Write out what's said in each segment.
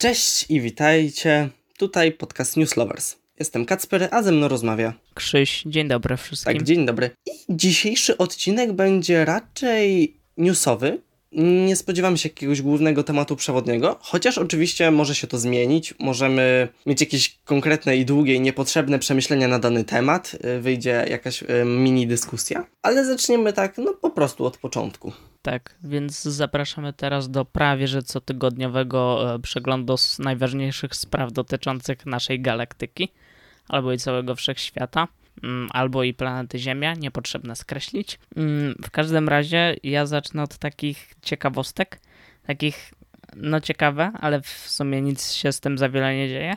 Cześć i witajcie. Tutaj podcast News Lovers. Jestem Kacper, a ze mną rozmawia. Krzyś, dzień dobry wszystkim. Tak, dzień dobry. I dzisiejszy odcinek będzie raczej newsowy. Nie spodziewam się jakiegoś głównego tematu przewodniego, chociaż oczywiście może się to zmienić. Możemy mieć jakieś konkretne i długie i niepotrzebne przemyślenia na dany temat. Y, Wyjdzie jakaś y, mini dyskusja, ale zaczniemy tak, no po prostu od początku. Tak, więc zapraszamy teraz do prawie że cotygodniowego e, przeglądu najważniejszych spraw dotyczących naszej galaktyki, albo i całego wszechświata, albo i planety Ziemia, niepotrzebne skreślić. Mm, W każdym razie ja zacznę od takich ciekawostek, takich no ciekawe, ale w sumie nic się z tym za wiele nie dzieje.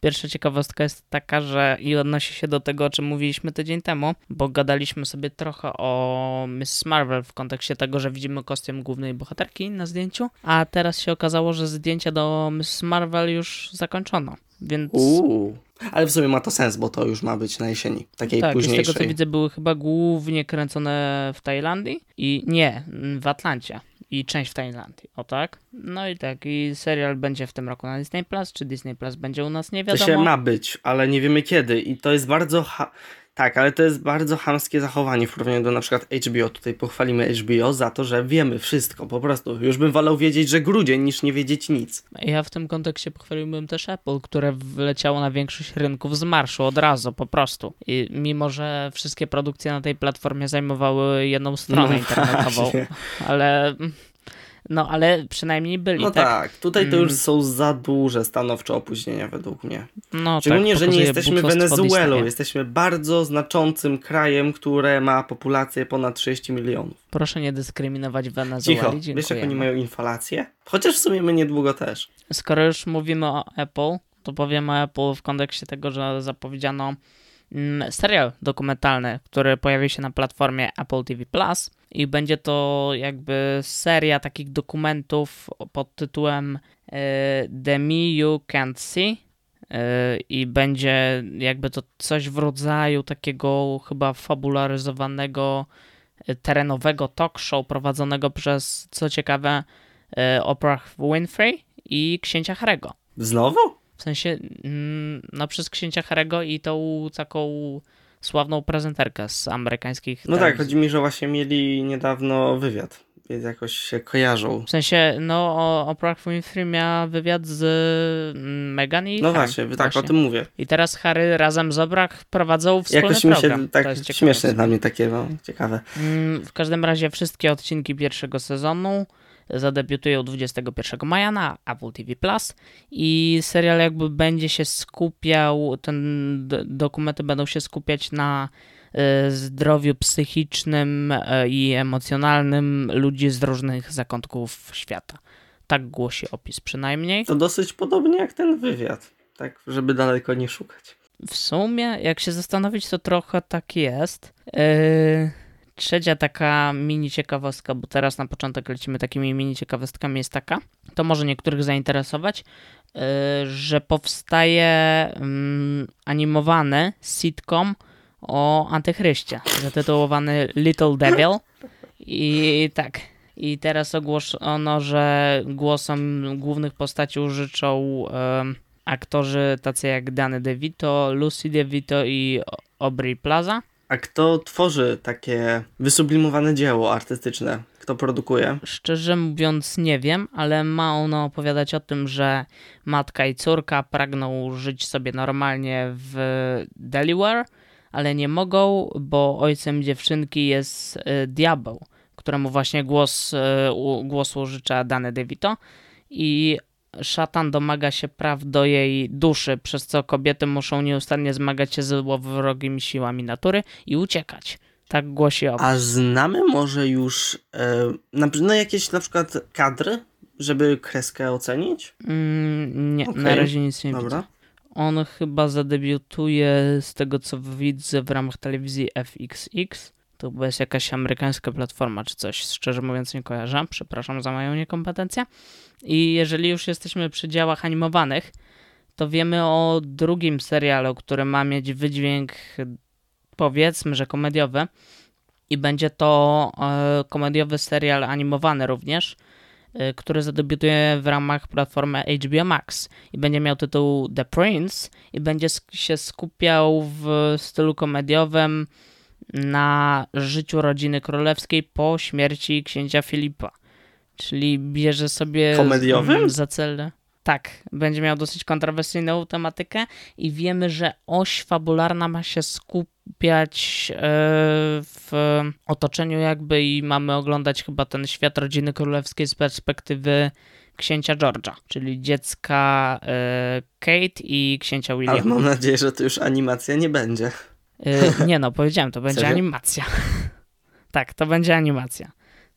Pierwsza ciekawostka jest taka, że i odnosi się do tego, o czym mówiliśmy tydzień temu, bo gadaliśmy sobie trochę o Miss Marvel w kontekście tego, że widzimy kostium głównej bohaterki na zdjęciu, a teraz się okazało, że zdjęcia do Miss Marvel już zakończono, więc... Uuu. Ale w sumie ma to sens, bo to już ma być na jesieni, takiej tak, i z późniejszej. tego co widzę były chyba głównie kręcone w Tajlandii i nie, w Atlancie i część w Tajlandii, o tak? No i tak, i serial będzie w tym roku na Disney Plus, czy Disney Plus będzie u nas, nie To wiadomo. się ma być, ale nie wiemy kiedy. I to jest bardzo. Ha- tak, ale to jest bardzo chamskie zachowanie w porównaniu do na przykład HBO. Tutaj pochwalimy HBO za to, że wiemy wszystko. Po prostu. Już bym wolał wiedzieć, że grudzień, niż nie wiedzieć nic. Ja w tym kontekście pochwaliłbym też Apple, które wleciało na większość rynków z marszu od razu, po prostu. I mimo, że wszystkie produkcje na tej platformie zajmowały jedną stronę No internetową, właśnie. ale... No, ale przynajmniej byli, No tak? tak, tutaj to już Mm. są za duże stanowcze opóźnienia według mnie. No, Szczególnie, tak, że nie jesteśmy Wenezuelą. Jesteśmy bardzo znaczącym krajem, które ma populację ponad 30 milionów. Proszę nie dyskryminować Wenezueli, Cicho, dziękujemy. wiesz jak oni mają inflację? Chociaż w sumie my niedługo też. Skoro już mówimy o Apple, to powiem o Apple w kontekście tego, że zapowiedziano serial dokumentalny, który pojawi się na platformie Apple TV Plus i będzie to jakby seria takich dokumentów pod tytułem e, The Me You Can't See e, i będzie jakby to coś w rodzaju takiego chyba fabularyzowanego e, terenowego talk show prowadzonego przez, co ciekawe, Oprah Winfrey i księcia Harego. Znowu? W sensie, mm, no przez księcia Harego i tą taką sławną prezenterkę z amerykańskich No tak, chodzi mi, że właśnie mieli niedawno wywiad, więc jakoś się kojarzą. W sensie, no Oprah Winfrey miała wywiad z mm, Meghan i No Harry, właśnie, tak o tym mówię. I teraz Harry razem z Oprah prowadzą wspólny Jakoś mi program. się tak śmieszne dla mnie takie, no, ciekawe. Mm, W każdym razie wszystkie odcinki pierwszego sezonu zadebiutują 21 maja na Apple TV Plus i serial jakby będzie się skupiał, ten dokumenty będą się skupiać na e, zdrowiu psychicznym e, i emocjonalnym ludzi z różnych zakątków świata. Tak głosi opis przynajmniej. To dosyć podobnie jak ten wywiad, tak, żeby daleko nie szukać. W sumie, jak się zastanowić, to trochę tak jest. Yy, trzecia taka mini ciekawostka, bo teraz na początek lecimy takimi mini ciekawostkami, jest taka, to może niektórych zainteresować, yy, że powstaje mm, animowany sitcom o antychryście, zatytułowany Little Devil. I tak. I teraz ogłoszono, że głosem głównych postaci użyczą em, aktorzy tacy jak Danny DeVito, Lucy DeVito i Aubrey Plaza. A kto tworzy takie wysublimowane dzieło artystyczne? Kto produkuje? Szczerze mówiąc nie wiem, ale ma ono opowiadać o tym, że matka i córka pragną żyć sobie normalnie w Delaware, ale nie mogą, bo ojcem dziewczynki jest y, diabeł, któremu właśnie głos, y, głosu użycza Danny DeVito i szatan domaga się praw do jej duszy, przez co kobiety muszą nieustannie zmagać się z złowrogimi siłami natury i uciekać. Tak głosi opis. A znamy może już e, no jakieś na przykład kadry, żeby kreskę ocenić? Mm, nie, Okej, na razie nic nie widzę. Dobra. On chyba zadebiutuje z tego co widzę w ramach telewizji FXX. To jest jakaś amerykańska platforma czy coś. Szczerze mówiąc nie kojarzę. Przepraszam za moją niekompetencję. I jeżeli już jesteśmy przy dziełach animowanych, to wiemy o drugim serialu, który ma mieć wydźwięk powiedzmy, że komediowy. I będzie to e, komediowy serial animowany również. y, który zadebiutuje w ramach platformy HBO Max i będzie miał tytuł The Prince i będzie się skupiał w stylu komediowym na życiu rodziny królewskiej po śmierci księcia Filipa. Czyli bierze sobie Komediowym? za cel. Tak, będzie miał dosyć kontrowersyjną tematykę i wiemy, że oś fabularna ma się skupiać e, w otoczeniu jakby i mamy oglądać chyba ten świat rodziny królewskiej z perspektywy księcia George'a, czyli dziecka e, Kate i księcia Williama. Ale mam nadzieję, że to już animacja nie będzie. E, nie no, powiedziałem, to będzie Serio? animacja. tak, to będzie animacja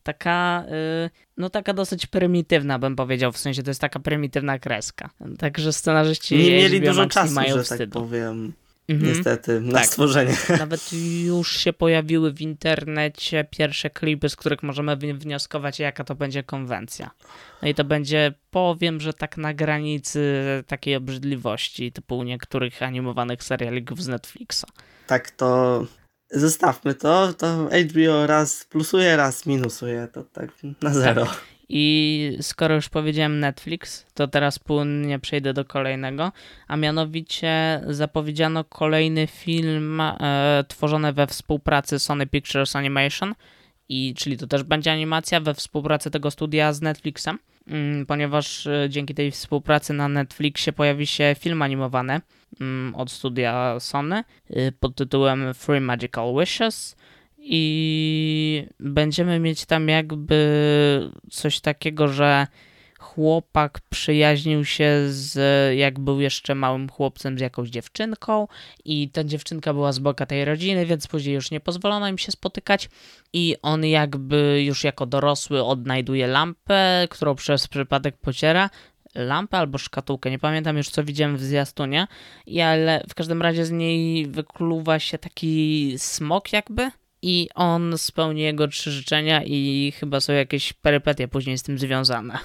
taka, y, no taka dosyć prymitywna, bym powiedział, w sensie to jest taka prymitywna kreska. Także scenarzyści nie mieli HBO dużo czasu, mają że wstydu. tak powiem. Mhm. Niestety, na Tak. stworzenie. Nawet już się pojawiły w internecie pierwsze klipy, z których możemy wnioskować, jaka to będzie konwencja. No i to będzie, powiem, że tak na granicy takiej obrzydliwości, typu niektórych animowanych serialików z Netflixa. Tak to zostawmy to, to HBO raz plusuje, raz minusuje, to tak na zero. I skoro już powiedziałem Netflix, to teraz płynnie przejdę do kolejnego, a mianowicie zapowiedziano kolejny film e, tworzony we współpracy Sony Pictures Animation, i, czyli to też będzie animacja we współpracy tego studia z Netflixem, mm, ponieważ e, dzięki tej współpracy na Netflixie pojawi się film animowany mm, od studia Sony y, pod tytułem Free Magical Wishes i będziemy mieć tam jakby coś takiego, że chłopak przyjaźnił się z, jak był jeszcze małym chłopcem, z jakąś dziewczynką i ta dziewczynka była z bogatej rodziny, więc później już nie pozwolono im się spotykać. I on jakby już jako dorosły odnajduje lampę, którą przez przypadek pociera, lampę albo szkatułkę, nie pamiętam już co widziałem w zwiastunie, i ale w każdym razie z niej wykluwa się taki smok jakby i on spełni jego trzy życzenia i chyba są jakieś perypetie później z tym związane.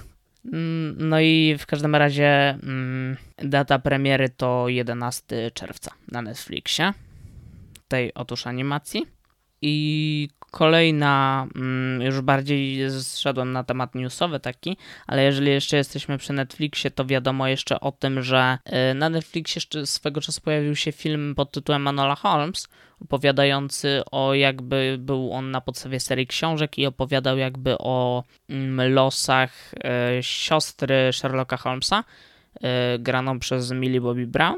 Mm, No i w każdym razie mm, data premiery to 11 czerwca na Netflixie tej otóż animacji. I kolejna, mm, już bardziej zszedłem na temat newsowy taki, ale jeżeli jeszcze jesteśmy przy Netflixie, to wiadomo jeszcze o tym, że y, na Netflixie jeszcze swego czasu pojawił się film pod tytułem Manola Holmes, opowiadający o jakby był on na podstawie serii książek i opowiadał jakby o mm, losach y, siostry Sherlocka Holmesa, y, graną przez Millie Bobby Brown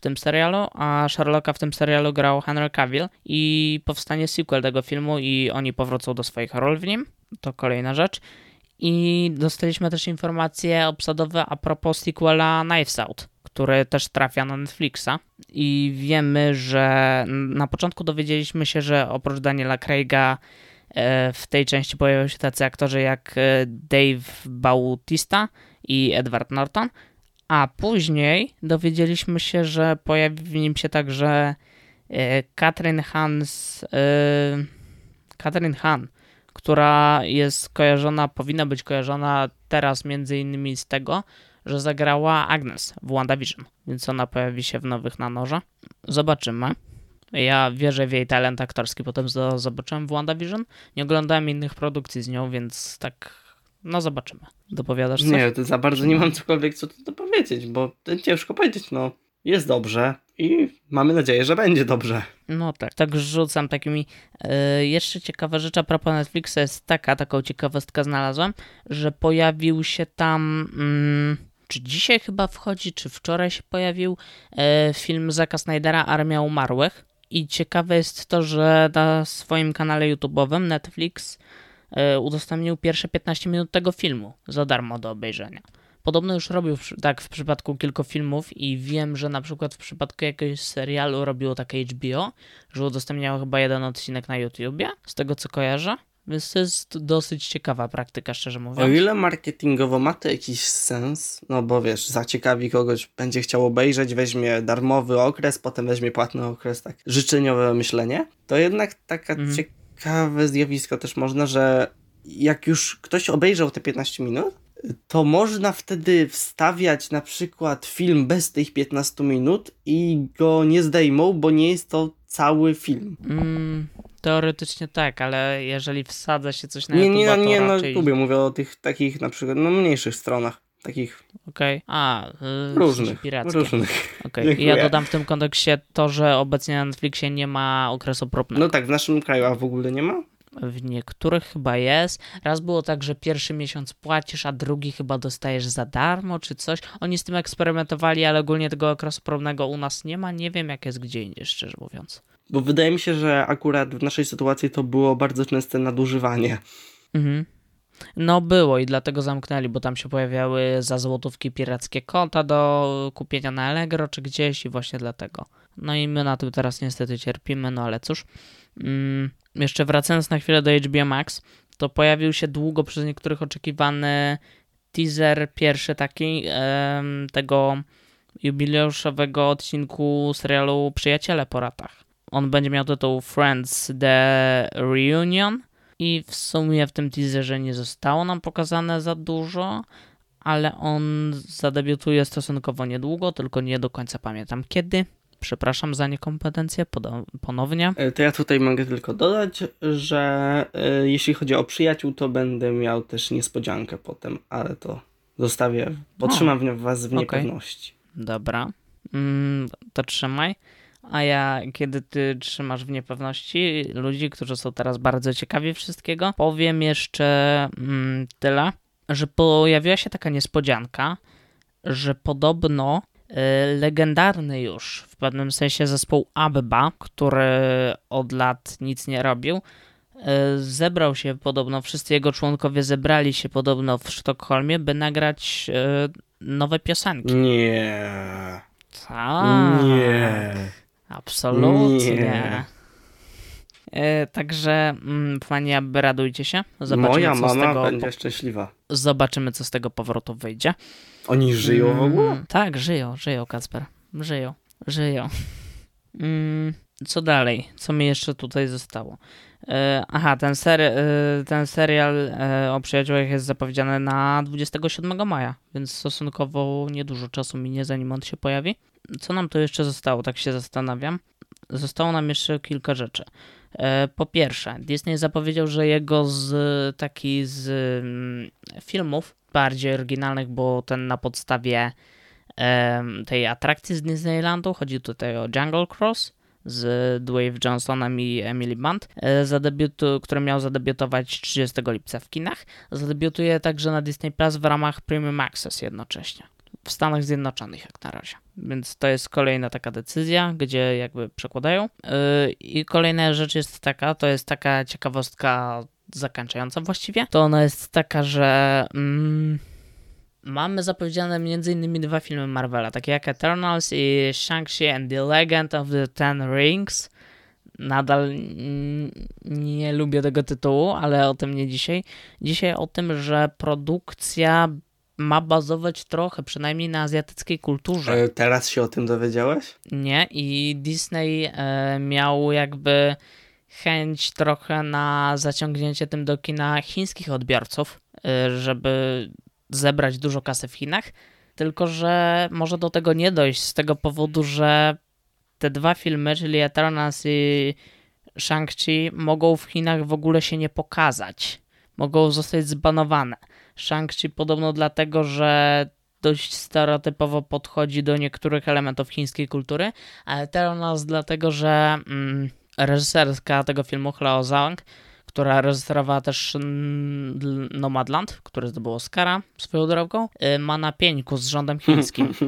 w tym serialu, a Sherlocka w tym serialu grał Henry Cavill i powstanie sequel tego filmu i oni powrócą do swoich ról w nim. To kolejna rzecz. I dostaliśmy też informacje obsadowe a propos sequela Knives Out, który też trafia na Netflixa. I wiemy, że na początku dowiedzieliśmy się, że oprócz Daniela Craiga e, w tej części pojawią się tacy aktorzy jak e, Dave Bautista i Edward Norton, a później dowiedzieliśmy się, że pojawi w nim się także e, Katrin Hans, e, Katrin Han, która jest kojarzona, powinna być kojarzona teraz między innymi z tego, że zagrała Agnes w WandaVision, więc ona pojawi się w Nowych na Noże. Zobaczymy. Ja wierzę w jej talent aktorski, potem zo- zobaczyłem w WandaVision. Nie oglądałem innych produkcji z nią, więc tak, no zobaczymy. Dopowiadasz coś? Nie, to za bardzo nie mam cokolwiek co tu powiedzieć, bo ciężko powiedzieć, no. Jest dobrze i mamy nadzieję, że będzie dobrze. No tak, tak rzucam takimi. Yy, jeszcze ciekawa rzecz a propos Netflixa jest taka, taką ciekawostkę znalazłem, że pojawił się tam. Mm, czy dzisiaj chyba wchodzi, czy wczoraj się pojawił e, film Zaka Snydera Armia Umarłych. I ciekawe jest to, że na swoim kanale YouTube'owym Netflix udostępnił pierwsze 15 minut tego filmu za darmo do obejrzenia. Podobno już robił tak w przypadku kilku filmów i wiem, że na przykład w przypadku jakiegoś serialu robiło takie HBO, że udostępniało chyba jeden odcinek na YouTubie, z tego co kojarzę. Więc to jest dosyć ciekawa praktyka, szczerze O mówiąc. ile marketingowo ma to jakiś sens, no bo wiesz, zaciekawi kogoś, będzie chciał obejrzeć, weźmie darmowy okres, potem weźmie płatny okres, tak życzeniowe myślenie, to jednak taka Mhm. Ciekawe zjawisko też można, że jak już ktoś obejrzał te 15 minut, to można wtedy wstawiać na przykład film bez tych 15 minut i go nie zdejmą, bo nie jest to cały film. Mm, Teoretycznie tak, ale jeżeli wsadza się coś na Nie, YouTube, nie, to nie na raczej... YouTubie, mówię o tych takich na przykład, no mniejszych stronach. Takich Okej. A, yy, różnych. pirackie. Różnych. Dziękuję. Ja dodam w tym kontekście to, że obecnie na Netflixie nie ma okresu próbnego. No tak, w naszym kraju, a w ogóle nie ma? W niektórych chyba jest. Raz było tak, że pierwszy miesiąc płacisz, a drugi chyba dostajesz za darmo czy coś. Oni z tym eksperymentowali, ale ogólnie tego okresu próbnego u nas nie ma. Nie wiem, jak jest gdzie indziej, szczerze mówiąc. Bo wydaje mi się, że akurat w naszej sytuacji to było bardzo częste nadużywanie. Mhm. No było i dlatego zamknęli, bo tam się pojawiały za złotówki pirackie konta do kupienia na Allegro czy gdzieś i właśnie dlatego. No i my na tym teraz niestety cierpimy, no ale cóż. Mm, jeszcze wracając na chwilę do HBO Max, to pojawił się długo przez niektórych oczekiwany teaser, pierwszy taki em, tego jubileuszowego odcinku serialu Przyjaciele po latach. On będzie miał tytuł Friends The Reunion i w sumie w tym teaserze nie zostało nam pokazane za dużo, ale on zadebiutuje stosunkowo niedługo, tylko nie do końca pamiętam kiedy. Przepraszam za niekompetencję ponownie. E, To ja tutaj mogę tylko dodać, że e, jeśli chodzi o przyjaciół, to będę miał też niespodziankę potem, ale to zostawię, potrzymam w- was w niepewności. Dobra, mm, to trzymaj. A ja, kiedy ty trzymasz w niepewności ludzi, którzy są teraz bardzo ciekawi wszystkiego, powiem jeszcze mm, tyle, że pojawiła się taka niespodzianka, że podobno y, legendarny już w pewnym sensie zespół Abba, który od lat nic nie robił, y, zebrał się podobno, wszyscy jego członkowie zebrali się podobno w Sztokholmie, by nagrać y, nowe piosenki. Nie. Tak. Nie. Absolutnie. Nie. E, także mm, fani Abby, radujcie się. Zobaczymy, Moja co z mama tego będzie po- szczęśliwa. zobaczymy, co z tego powrotu wyjdzie. Oni żyją w ogóle? Mm, Tak, żyją, żyją, Kacper. Żyją, żyją. Mm, co dalej? Co mi jeszcze tutaj zostało? E, aha, ten, seri- e, ten serial e, o przyjaciołach jest zapowiedziany na 27 maja, więc stosunkowo niedużo czasu minie, zanim on się pojawi. Co nam tu jeszcze zostało? Tak się zastanawiam. Zostało nam jeszcze kilka rzeczy. Po pierwsze, Disney zapowiedział, że jego z taki z mm, filmów bardziej oryginalnych, bo ten na podstawie tej atrakcji z Disneylandu, chodzi tutaj o Jungle Cross z Dwayne Johnsonem i Emily Blunt, e, zadebiutu, który miał zadebiutować 30 lipca w kinach. Zadebiutuje także na Disney Plus w ramach Premium Access jednocześnie. W Stanach Zjednoczonych jak na razie. Więc to jest kolejna taka decyzja, gdzie jakby przekładają. Yy, I kolejna rzecz jest taka, to jest taka ciekawostka zakończająca właściwie. To ona jest taka, że mm, mamy zapowiedziane m.in. dwa filmy Marvela, takie jak Eternals i Shang-Chi and the Legend of the Ten Rings. Nadal nie lubię tego tytułu, ale o tym nie dzisiaj. Dzisiaj o tym, że produkcja ma bazować trochę, przynajmniej na azjatyckiej kulturze. E, Teraz się o tym dowiedziałeś? Nie, i Disney e, miał jakby chęć trochę na zaciągnięcie tym do kina chińskich odbiorców, e, żeby zebrać dużo kasy w Chinach. Tylko, że może do tego nie dojść z tego powodu, że te dwa filmy, czyli Eternals i Shang-Chi, mogą w Chinach w ogóle się nie pokazać. Mogą zostać zbanowane. Shang-Chi podobno dlatego, że dość stereotypowo podchodzi do niektórych elementów chińskiej kultury, a Eternals dlatego, że mm, reżyserka tego filmu, Cleo Zhang, która reżyserowała też Nomadland, który zdobył Oscara swoją drogą, y, ma na pieńku z rządem chińskim.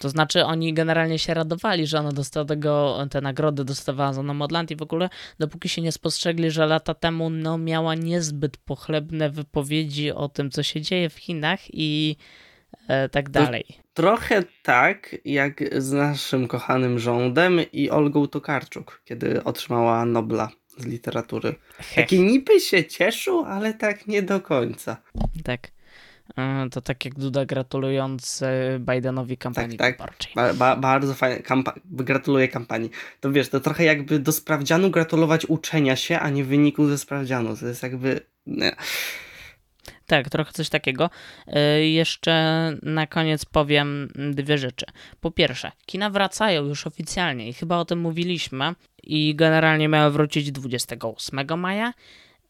To znaczy oni generalnie się radowali, że ona dostała tego, te nagrody dostawała za Nomadland i w ogóle dopóki się nie spostrzegli, że lata temu no, miała niezbyt pochlebne wypowiedzi o tym, co się dzieje w Chinach i e, tak dalej. Trochę tak jak z naszym kochanym rządem i Olgą Tokarczuk, kiedy otrzymała Nobla z literatury. Hech, Taki niby się cieszył, ale tak nie do końca. tak. E, To tak jak Duda gratulując Bidenowi kampanii Tak, tak. wyborczej. Ba, ba, bardzo fajnie. Kampa- gratuluję kampanii. To wiesz, to trochę jakby do sprawdzianu gratulować uczenia się, a nie wyniku ze sprawdzianu. To jest jakby. Nie. Tak, trochę coś takiego. Y, jeszcze na koniec powiem dwie rzeczy. Po pierwsze, kina wracają już oficjalnie i chyba o tym mówiliśmy i generalnie miały wrócić 28 maja.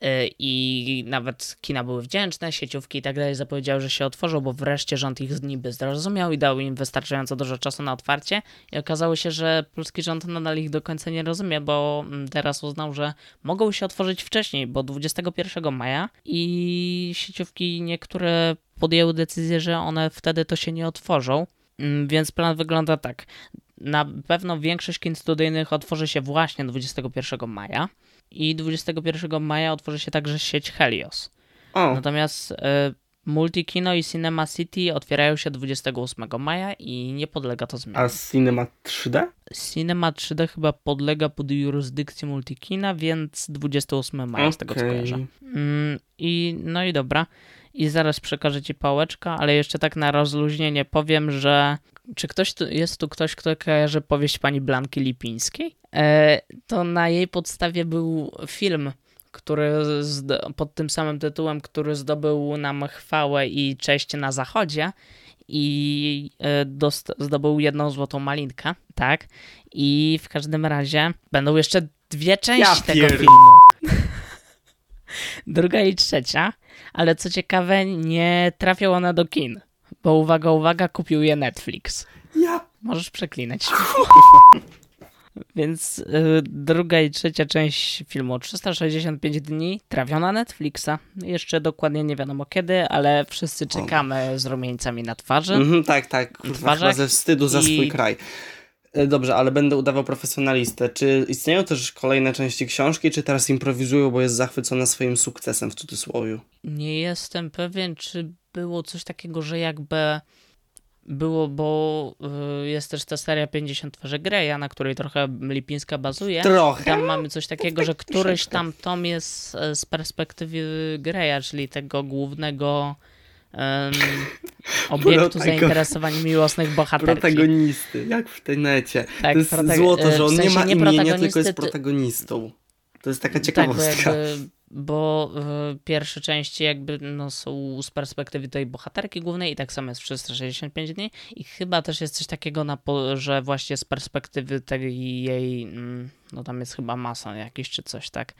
Y, i nawet kina były wdzięczne, sieciówki i tak dalej zapowiedziały, że się otworzą, bo wreszcie rząd ich niby zrozumiał i dał im wystarczająco dużo czasu na otwarcie. I okazało się, że polski rząd nadal ich do końca nie rozumie, bo mm, teraz uznał, że mogą się otworzyć wcześniej, bo 21 maja i sieciówki niektóre podjęły decyzję, że one wtedy to się nie otworzą, mm, więc plan wygląda tak. Na pewno większość kin studyjnych otworzy się właśnie 21 maja i 21 maja otworzy się także sieć Helios. O. Natomiast y, Multikino i Cinema City otwierają się 28 maja i nie podlega to zmianie. A Cinema 3D? Cinema 3D chyba podlega pod jurysdykcję Multikina, więc 28 maja okay. z tego co kojarzę. Mm, I no i dobra. I zaraz przekażę ci pałeczka, ale jeszcze tak na rozluźnienie powiem, że czy ktoś tu, jest tu ktoś, kto kojarzy powieść pani Blanki Lipińskiej? E, to na jej podstawie był film, który pod tym samym tytułem, który zdobył nam chwałę i cześć na zachodzie i e, zdobył jedną złotą malinkę, tak? I w każdym razie będą jeszcze dwie części ja tego filmu. Druga i trzecia, ale co ciekawe, nie trafią one do kin. Bo uwaga, uwaga, kupił je Netflix. Ja. Możesz przeklinać. Więc y, druga i trzecia część filmu 365 dni trafiona Netflixa. Jeszcze dokładnie nie wiadomo kiedy, ale wszyscy czekamy z rumieńcami na twarzy. Mhm, tak, tak. Kurwa, ze wstydu za I... swój kraj. E, dobrze, ale będę udawał profesjonalistę. Czy istnieją też kolejne części książki, czy teraz improwizują, bo jest zachwycona swoim sukcesem w cudzysłowie? Nie jestem pewien, czy było coś takiego, że jakby było, bo y, jest też ta seria 50 twarzy Greya, na której trochę Lipińska bazuje. Trochę. Tam mamy coś takiego, że któryś tam tom jest e, z perspektywy Greya, czyli tego głównego um, obiektu zainteresowań miłosnych bohaterki. Protagonisty, jak w tej necie. Tak, to jest złoto, że on sensie nie ma imienia, tylko jest protagonistą. To jest taka ciekawostka. Tak, bo y, pierwsze części jakby no, są z perspektywy tej bohaterki głównej i tak samo jest w 365 dni. I chyba też jest coś takiego, na że właśnie z perspektywy tej jej, mm, no tam jest chyba mason jakiś czy coś, tak,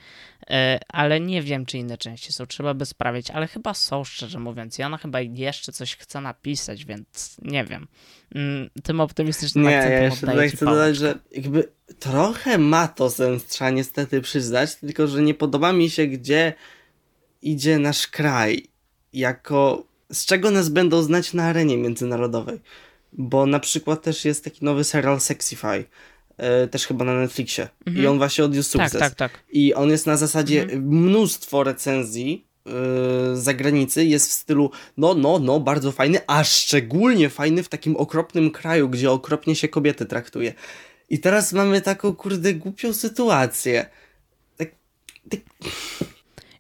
y, ale nie wiem, czy inne części są, trzeba by sprawdzić, ale chyba są, szczerze mówiąc i ona chyba jeszcze coś chce napisać, więc nie wiem. Mm, tym optymistycznym nie, akcentem ja jeszcze tutaj chcę dodać, że jakby trochę ma to sens, trzeba niestety przyznać, tylko że nie podoba mi się, gdzie idzie nasz kraj, jako z czego nas będą znać na arenie międzynarodowej. Bo na przykład też jest taki nowy serial Sexify, e, też chyba na Netflixie. Mhm. I on właśnie odniósł tak, sukces. Tak, tak, tak. I on jest na zasadzie mhm. mnóstwo recenzji yy, z zagranicy jest w stylu no, no, no, bardzo fajny, a szczególnie fajny w takim okropnym kraju, gdzie okropnie się kobiety traktuje. I teraz mamy taką, kurde, głupią sytuację. Tak, tak...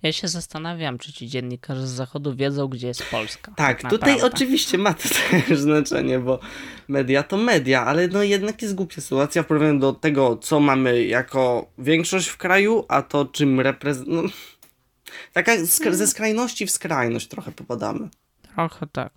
Ja się zastanawiam, czy ci dziennikarze z zachodu wiedzą, gdzie jest Polska. Tak, tak tutaj oczywiście ma to też znaczenie, bo media to media, ale no jednak jest głupia sytuacja w porównaniu do tego, co mamy jako większość w kraju, a to czym reprezentuje. No, taka ze skrajności w skrajność trochę popadamy. Trochę tak.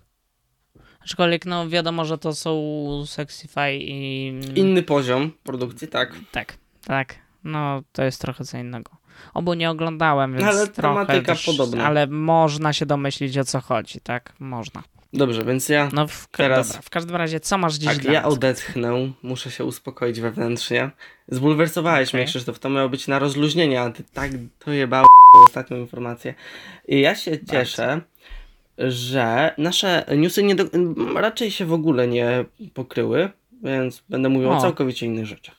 Aczkolwiek no wiadomo, że to są Sexify i... Inny poziom produkcji, tak. Tak, tak. No to jest trochę co innego. Obu nie oglądałem, więc ale trochę tematyka też, podobna. Ale można się domyślić o co chodzi, tak? Można. Dobrze, więc ja no w, teraz... Dobra, w każdym razie, co masz dziś Tak, ja odetchnę, muszę się uspokoić wewnętrznie. Zbulwersowałeś okay. mnie, Krzysztof, to miało być na rozluźnienie, a ty tak to jebało ostatnią informację. I ja się cieszę, Bardzo że nasze newsy nie do, raczej się w ogóle nie pokryły, więc będę mówił o, o całkowicie innych rzeczach.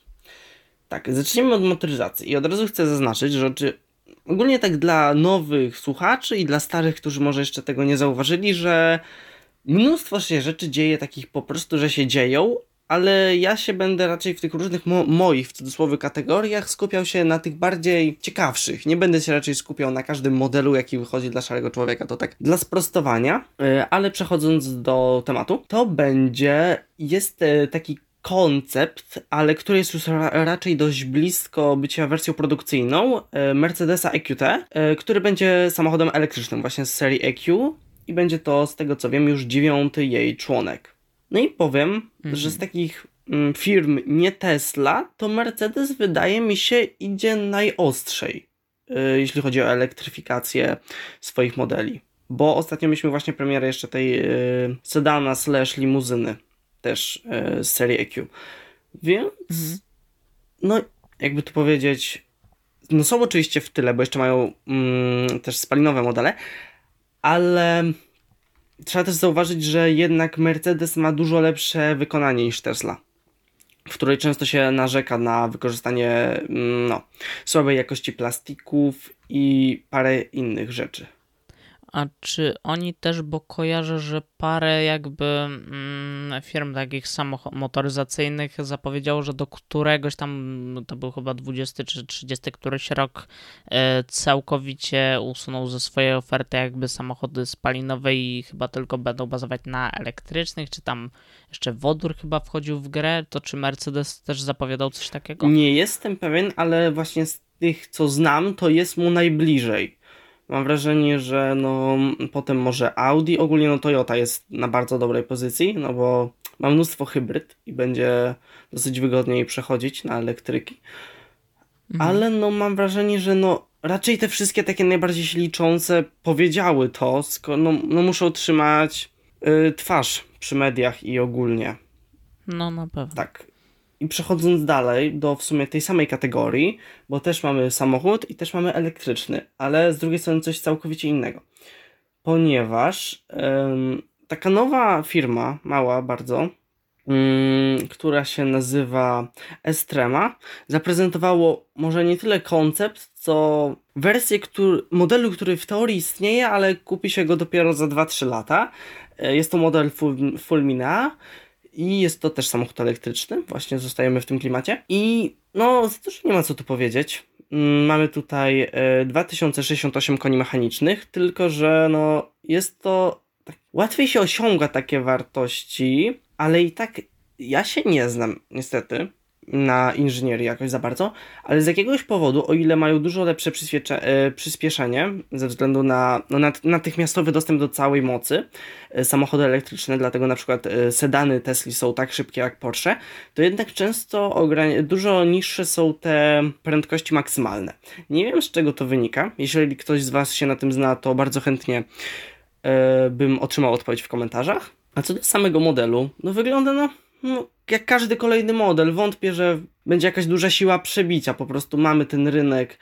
Tak, zaczniemy od motoryzacji i od razu chcę zaznaczyć, że czy ogólnie tak dla nowych słuchaczy i dla starych, którzy może jeszcze tego nie zauważyli, że mnóstwo się rzeczy dzieje takich po prostu, że się dzieją, ale ja się będę raczej w tych różnych mo moich, w cudzysłowie, kategoriach skupiał się na tych bardziej ciekawszych. Nie będę się raczej skupiał na każdym modelu, jaki wychodzi dla szarego człowieka, to tak dla sprostowania, e, ale przechodząc do tematu, to będzie, jest e, taki koncept, ale który jest już ra raczej dość blisko bycia wersją produkcyjną e, Mercedesa EQT, e, który będzie samochodem elektrycznym właśnie z serii EQ i będzie to z tego co wiem już dziewiąty jej członek. No i powiem, mhm. że z takich mm, firm nie Tesla, to Mercedes wydaje mi się idzie najostrzej, e, jeśli chodzi o elektryfikację swoich modeli. Bo ostatnio mieliśmy właśnie premierę jeszcze tej sedana slash limuzyny też e, z serii EQ. Więc, mhm. no, jakby tu powiedzieć, no są oczywiście w tyle, bo jeszcze mają mm, też spalinowe modele, ale trzeba też zauważyć, że jednak Mercedes ma dużo lepsze wykonanie niż Tesla, w której często się narzeka na wykorzystanie mm, no, słabej jakości plastików i parę innych rzeczy. A czy oni też, bo kojarzę, że parę jakby mm, firm takich motoryzacyjnych zapowiedziało, że do któregoś tam, to był chyba 20 czy 30 któryś rok, e, całkowicie usunął ze swojej oferty jakby samochody spalinowe i chyba tylko będą bazować na elektrycznych, czy tam jeszcze wodór chyba wchodził w grę, to czy Mercedes też zapowiadał coś takiego? Nie jestem pewien, ale właśnie z tych co znam, to jest mu najbliżej Mam wrażenie, że no, potem może Audi, ogólnie no Toyota jest na bardzo dobrej pozycji, no bo ma mnóstwo hybryd i będzie dosyć wygodniej przechodzić na elektryki. Mhm. Ale no mam wrażenie, że no raczej te wszystkie takie najbardziej się liczące powiedziały to, no, no muszą trzymać y, twarz przy mediach i ogólnie. No na pewno. Tak. I przechodząc dalej do w sumie tej samej kategorii, bo też mamy samochód i też mamy elektryczny, ale z drugiej strony coś całkowicie innego. Ponieważ taka nowa firma, mała bardzo, ym, która się nazywa Estrema, zaprezentowało może nie tyle koncept, co wersję który, modelu, który w teorii istnieje, ale kupi się go dopiero za 2-3 lata. E, jest to model Fulmina i jest to też samochód elektryczny, właśnie zostajemy w tym klimacie. I no, że nie ma co tu powiedzieć. Mm, mamy tutaj 2068 e, koni mechanicznych, tylko że no, jest to. Tak, łatwiej się osiąga takie wartości, ale i tak ja się nie znam, niestety na inżynierii jakoś za bardzo, ale z jakiegoś powodu, o ile mają dużo lepsze e, przyspieszenie ze względu na no, natychmiastowy dostęp do całej mocy, e, samochody elektryczne, dlatego na przykład e, sedany Tesla są tak szybkie jak Porsche, to jednak często dużo niższe są te prędkości maksymalne. Nie wiem z czego to wynika. Jeżeli ktoś z Was się na tym zna, to bardzo chętnie bym otrzymał odpowiedź w komentarzach. A co do samego modelu, no wygląda no no, jak każdy kolejny model, wątpię, że będzie jakaś duża siła przebicia. Po prostu mamy ten rynek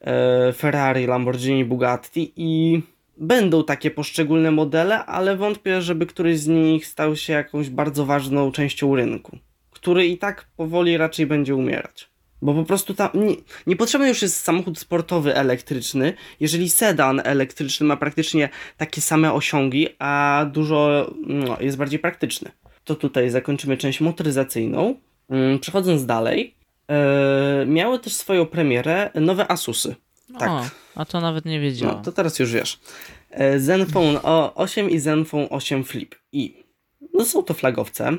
e, Ferrari, Lamborghini, Bugatti i będą takie poszczególne modele, ale wątpię, żeby któryś z nich stał się jakąś bardzo ważną częścią rynku, który i tak powoli raczej będzie umierać. Bo po prostu tam nie, niepotrzebny już jest samochód sportowy elektryczny, jeżeli sedan elektryczny ma praktycznie takie same osiągi, a dużo no, jest bardziej praktyczny to tutaj zakończymy część motoryzacyjną. Mm, przechodząc dalej, e, miały też swoją premierę nowe Asusy. Tak. O, a to nawet nie wiedziałem. No, to teraz już wiesz. E, Zenfone 8 i Zenfone 8 Flip. I no są to flagowce.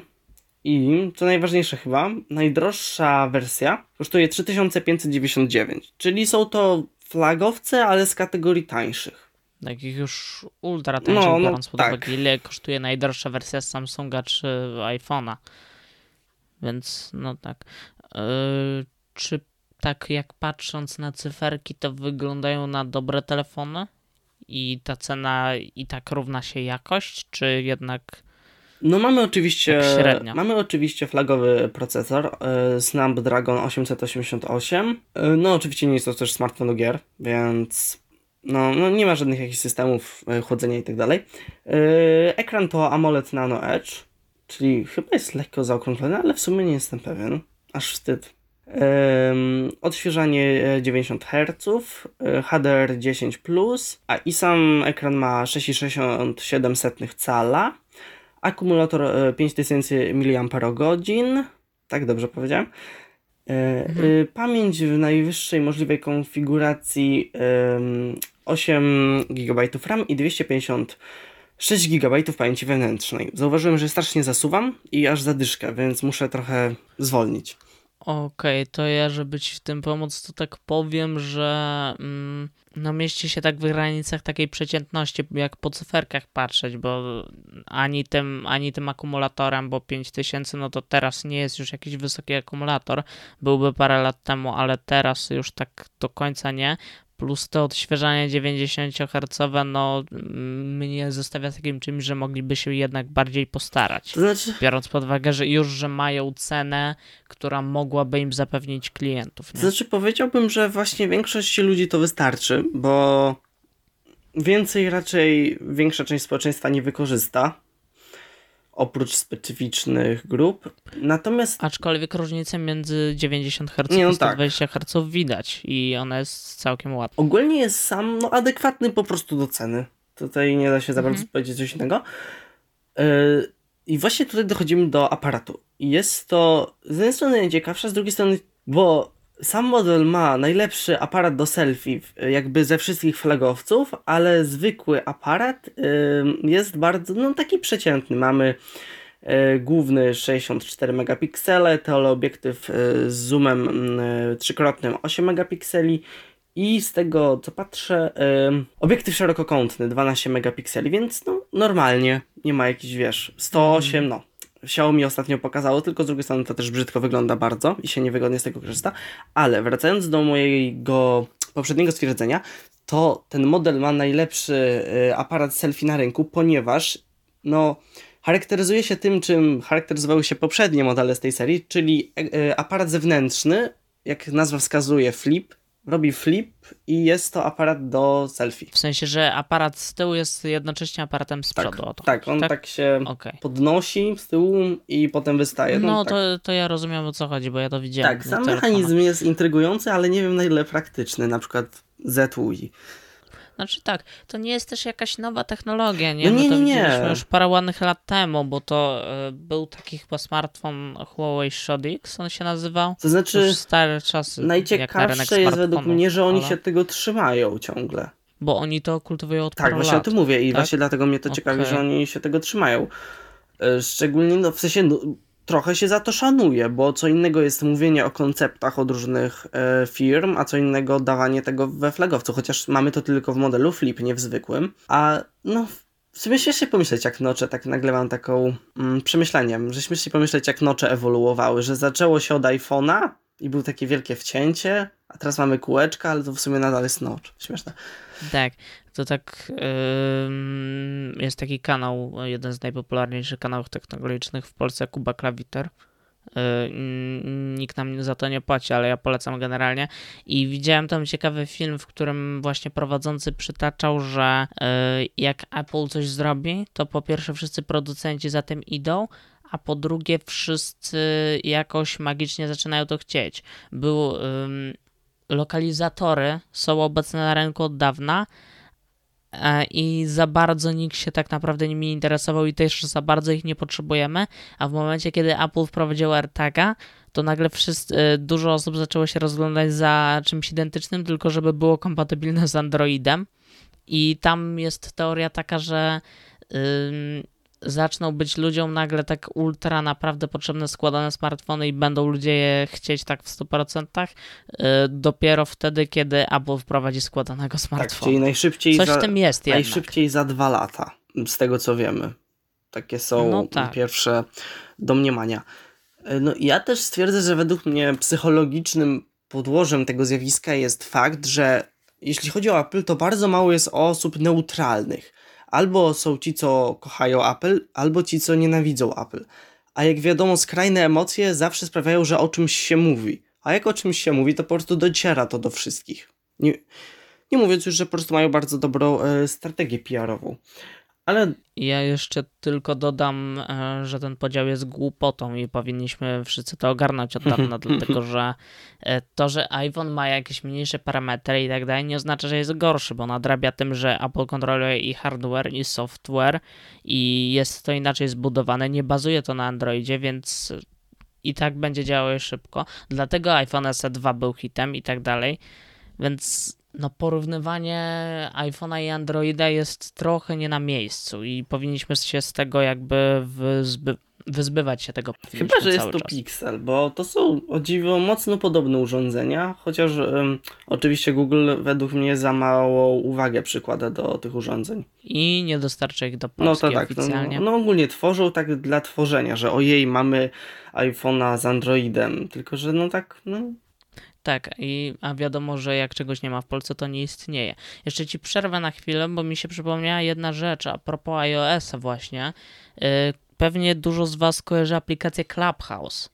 I co najważniejsze chyba, najdroższa wersja kosztuje 3599, czyli są to flagowce, ale z kategorii tańszych takich już ultra tańszych, no, no, biorąc pod tak. uwagę ile kosztuje najdroższa wersja Samsunga czy iPhone'a. Więc no tak. Yy, czy tak jak patrząc na cyferki, to wyglądają na dobre telefony? I ta cena i tak równa się jakość, czy jednak... No mamy oczywiście, tak mamy oczywiście flagowy procesor yy, Snapdragon 888. Yy, no oczywiście nie jest to też smartfon do gier, więc no, no nie ma żadnych jakichś systemów e, chłodzenia i tak dalej. E, ekran to AMOLED Nano Edge, czyli chyba jest lekko zaokrąglony, ale w sumie nie jestem pewien. Aż wstyd. odświeżanie 90 Hz, HDR 10, a i sam ekran ma 6,67 cala, akumulator 5000 mAh, tak dobrze powiedziałem. E, mhm. Pamięć w najwyższej możliwej konfiguracji 8 GB RAM i 250 6 GB pamięci wewnętrznej. Zauważyłem, że strasznie zasuwam i aż zadyszkę, więc muszę trochę zwolnić. Okej, okay, to ja, żeby ci w tym pomóc, to tak powiem, że mm, no mieści się tak w granicach takiej przeciętności, jak po cyferkach patrzeć, bo ani tym, ani tym akumulatorem, bo 5000, no to teraz nie jest już jakiś wysoki akumulator, byłby parę lat temu, ale teraz już tak do końca nie plus to odświeżanie 90 Hz, no mnie zostawia takim czymś, że mogliby się jednak bardziej postarać. Znaczy... Biorąc pod uwagę, że już, że mają cenę, która mogłaby im zapewnić klientów. Nie? Znaczy powiedziałbym, że właśnie większości ludzi to wystarczy, bo więcej raczej większa część społeczeństwa nie wykorzysta oprócz specyficznych grup. Natomiast. Aczkolwiek różnicę między 90 Hz nie, no i 120 tak. Hz widać i ona jest całkiem ładna. Ogólnie jest sam no, adekwatny po prostu do ceny. Tutaj nie da się za bardzo mhm. powiedzieć coś innego. Yy, I właśnie tutaj dochodzimy do aparatu. Jest to z jednej strony najciekawsze, z drugiej strony, bo sam model ma najlepszy aparat do selfie jakby ze wszystkich flagowców, ale zwykły aparat jest bardzo, no taki przeciętny. Mamy y, główny 64 megapiksele, teleobiektyw y, z zoomem y, trzykrotnym 8 megapikseli i z tego co patrzę obiektyw szerokokątny 12 megapikseli, więc no normalnie, nie ma jakichś wiesz 108, mm. no Xiaomi ostatnio pokazało, tylko z drugiej strony to też brzydko wygląda bardzo i się niewygodnie z tego korzysta. Ale wracając do mojego poprzedniego stwierdzenia, to ten model ma najlepszy y, aparat selfie na rynku, ponieważ no, charakteryzuje się tym, czym charakteryzowały się poprzednie modele z tej serii, czyli y, aparat zewnętrzny, jak nazwa wskazuje, flip, robi flip i jest to aparat do selfie. W sensie, że aparat z tyłu jest jednocześnie aparatem z tak, przodu. Tak, tak on tak, tak się okay. podnosi z tyłu i potem wystaje. No, no tak. to, to ja rozumiem o co chodzi, bo ja to widziałem. Tak, sam mechanizm jest intrygujący, ale nie wiem na ile praktyczny, na przykład ZUI. Znaczy tak, to nie jest też jakaś nowa technologia, nie? No nie, My to nie, widzieliśmy już parę ładnych lat temu, bo to y, był taki chyba smartfon Huawei Shot X, on się nazywał. To znaczy, już stare czasy. Najciekawsze jest według mnie, że oni ale... się tego trzymają ciągle. Bo oni to kultywują od Tak, właśnie lat. o tym mówię i tak? właśnie dlatego mnie to okay. ciekawi, że oni się tego trzymają. E, szczególnie, no w sensie, no, trochę się za to szanuję, bo co innego jest mówienie o konceptach od różnych e, firm, a co innego dawanie tego we flagowcu, chociaż mamy to tylko w modelu flip, nie w zwykłym. A no, w sumie śmiesznie pomyśleć, jak nocze, tak nagle mam taką mm, przemyśleniem, że śmiesznie pomyśleć, jak nocze ewoluowały, że zaczęło się od iPhone'a i było takie wielkie wcięcie, a teraz mamy kółeczka, ale to w sumie nadal jest nocz. Śmieszne. Tak, to tak jest taki kanał, jeden z najpopularniejszych kanałów technologicznych w Polsce, Kuba Klawiter. Nikt nam za to nie płaci, ale ja polecam generalnie. I widziałem tam ciekawy film, w którym właśnie prowadzący przytaczał, że yy, jak Apple coś zrobi, to po pierwsze wszyscy producenci za tym idą, a po drugie wszyscy jakoś magicznie zaczynają to chcieć. Był lokalizatory są obecne na rynku od dawna e, i za bardzo nikt się tak naprawdę nimi interesował i też za bardzo ich nie potrzebujemy, a w momencie, kiedy Apple wprowadził AirTaga, to nagle wszyscy, e, dużo osób zaczęło się rozglądać za czymś identycznym, tylko żeby było kompatybilne z Androidem. I tam jest teoria taka, że zaczną być ludziom nagle tak ultra naprawdę potrzebne składane smartfony i będą ludzie je chcieć tak w 100%, yy, dopiero wtedy, kiedy Apple wprowadzi składanego smartfona. Tak, czyli najszybciej Coś za, w tym jest Najszybciej za dwa lata, z tego co wiemy. Takie są no tak. pierwsze domniemania. Y, no ja też stwierdzę, że według mnie psychologicznym podłożem tego zjawiska jest fakt, że jeśli chodzi o Apple, to bardzo mało jest osób neutralnych Albo są ci, co kochają Apple, albo ci, co nienawidzą Apple. A jak wiadomo, skrajne emocje zawsze sprawiają, że o czymś się mówi. A jak o czymś się mówi, to po prostu dociera to do wszystkich. Nie, nie mówiąc już, że po prostu mają bardzo dobrą e, strategię PR-ową. Ale... Ja jeszcze tylko dodam, e, że ten podział jest głupotą i powinniśmy wszyscy to ogarnąć od dawna, dlatego że e, to, że iPhone ma jakieś mniejsze parametry i tak dalej, nie oznacza, że jest gorszy, bo nadrabia tym, że Apple kontroluje i hardware, i software i jest to inaczej zbudowane. Nie bazuje to na Androidzie, więc i tak będzie działało szybko. Dlatego iPhone SE 2 był hitem i tak dalej. Więc no porównywanie iPhone'a i Androida jest trochę nie na miejscu i powinniśmy się z tego jakby wyzby wyzbywać się tego. Chyba, że jest to czas. Pixel, bo to są o dziwo mocno podobne urządzenia, chociaż um, oczywiście Google według mnie za małą uwagę przykłada do tych urządzeń. I nie dostarcza ich do Polski no to tak, oficjalnie. No, no ogólnie tworzą tak dla tworzenia, że ojej, mamy iPhone'a z Androidem, tylko że no tak, no tak, i, a wiadomo, że jak czegoś nie ma w Polsce, to nie istnieje. Jeszcze ci przerwę na chwilę, bo mi się przypomniała jedna rzecz a propos iOS-a właśnie. Yy, pewnie dużo z Was kojarzy aplikację Clubhouse,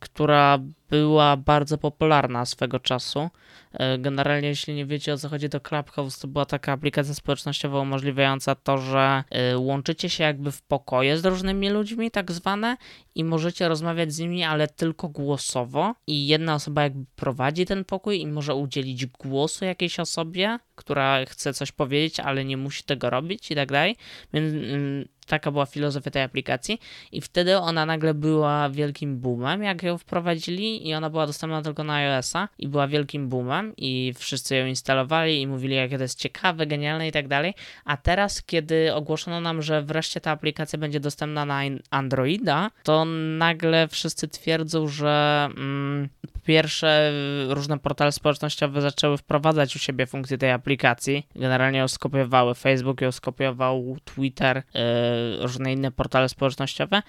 która była bardzo popularna swego czasu. E, generalnie, jeśli nie wiecie o co chodzi, to Clubhouse to była taka aplikacja społecznościowa umożliwiająca to, że e, łączycie się jakby w pokoje z różnymi ludźmi, tak zwane, i możecie rozmawiać z nimi, ale tylko głosowo. I jedna osoba jakby prowadzi ten pokój i może udzielić głosu jakiejś osobie, która chce coś powiedzieć, ale nie musi tego robić i tak dalej. Więc mm, taka była filozofia tej aplikacji i wtedy ona nagle była wielkim boomem, jak ją wprowadzili i ona była dostępna tylko na iOS-a i była wielkim boomem i wszyscy ją instalowali i mówili, jakie to jest ciekawe, genialne i tak dalej. A teraz, kiedy ogłoszono nam, że wreszcie ta aplikacja będzie dostępna na Androida, to nagle wszyscy twierdzą, że mm, pierwsze różne portale społecznościowe zaczęły wprowadzać u siebie funkcje tej aplikacji. Generalnie ją skopiowały Facebook, ją skopiował Twitter, yy, różne inne portale społecznościowe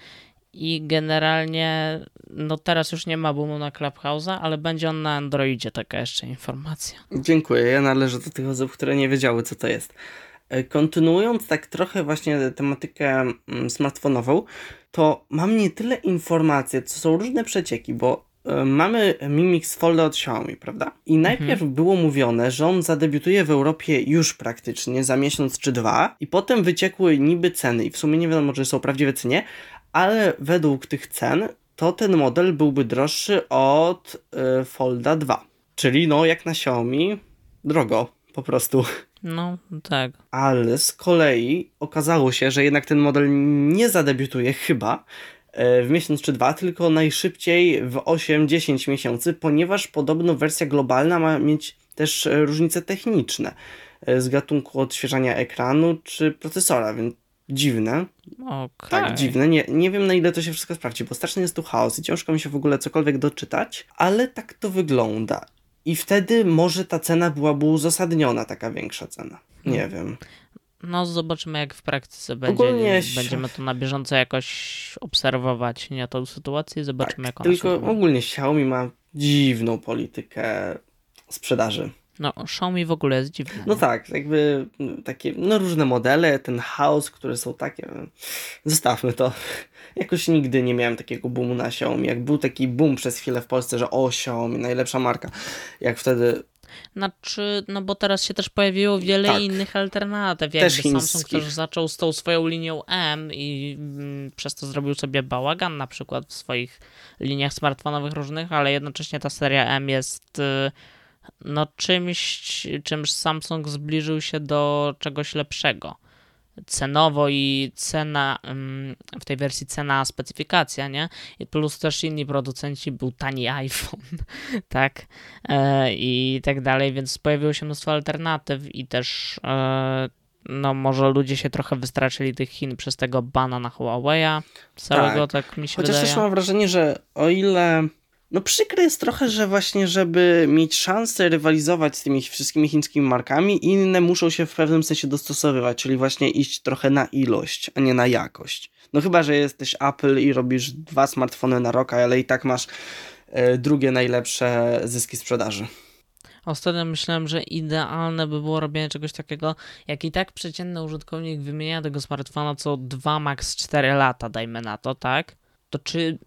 i generalnie no teraz już nie ma boomu na Clubhouse'a, ale będzie on na Androidzie, taka jeszcze informacja. Dziękuję, ja należę do tych osób, które nie wiedziały co to jest. E, kontynuując tak trochę właśnie tematykę mm, smartfonową, to mam nie tyle informacji, co są różne przecieki, bo e, mamy Mi Mix Fold od Xiaomi, prawda? I najpierw mhm. było mówione, że on zadebiutuje w Europie już praktycznie za miesiąc czy dwa i potem wyciekły niby ceny i w sumie nie wiadomo, czy są prawdziwe czy nie, ale według tych cen to ten model byłby droższy od y, Folda 2. Czyli no jak na Xiaomi drogo po prostu. No, tak. Ale z kolei okazało się, że jednak ten model nie zadebiutuje chyba y, w miesiąc czy dwa, tylko najszybciej w 8-10 miesięcy, ponieważ podobno wersja globalna ma mieć też y, różnice techniczne z gatunku odświeżania ekranu czy procesora, więc dziwne. Okay. Tak, dziwne. Nie, nie wiem na ile to się wszystko sprawdzi, bo strasznie jest tu chaos i ciężko mi się w ogóle cokolwiek doczytać, ale tak to wygląda. I wtedy może ta cena byłaby uzasadniona, taka większa cena. Nie hmm. wiem. No, zobaczymy, jak w praktyce będzie. Ogólnie... Będziemy to na bieżąco jakoś obserwować, nie tą sytuację, zobaczymy, tak, jak ona Tylko się ogólnie Xiaomi ma dziwną politykę sprzedaży. No, Xiaomi w ogóle jest dziwne. No tak, jakby no, takie, no różne modele, ten house, które są takie, zostawmy to. Jakoś nigdy nie miałem takiego boomu na Xiaomi. Jak był taki boom przez chwilę w Polsce, że o Xiaomi, najlepsza marka. Jak wtedy znaczy, no bo teraz się też pojawiło wiele tak. innych alternatyw. Jakby też Samsung też zaczął z tą swoją linią M i mm, przez to zrobił sobie bałagan na przykład w swoich liniach smartfonowych różnych, ale jednocześnie ta seria M jest y, no czymś, czymś Samsung zbliżył się do czegoś lepszego. Cenowo i cena mm, w tej wersji cena specyfikacja, nie? I plus też inni producenci był tani iPhone, tak? E, I tak dalej, więc pojawiło się mnóstwo alternatyw i też e, no może ludzie się trochę wystraszyli tych Chin przez tego bana na Huawei'a całego, tak, tak mi się Chociaż wydaje. też mam wrażenie, że o ile no przykre jest trochę, że właśnie, żeby mieć szansę rywalizować z tymi wszystkimi chińskimi markami, inne muszą się w pewnym sensie dostosowywać, czyli właśnie iść trochę na ilość, a nie na jakość. No chyba, że jesteś Apple i robisz dwa smartfony na rok, ale i tak masz e, drugie najlepsze zyski sprzedaży. Ostatnio myślałem, że idealne by było robienie czegoś takiego, jak i tak przeciętny użytkownik wymienia tego smartfona co 2, max 4 lata, dajmy na to, tak? To czy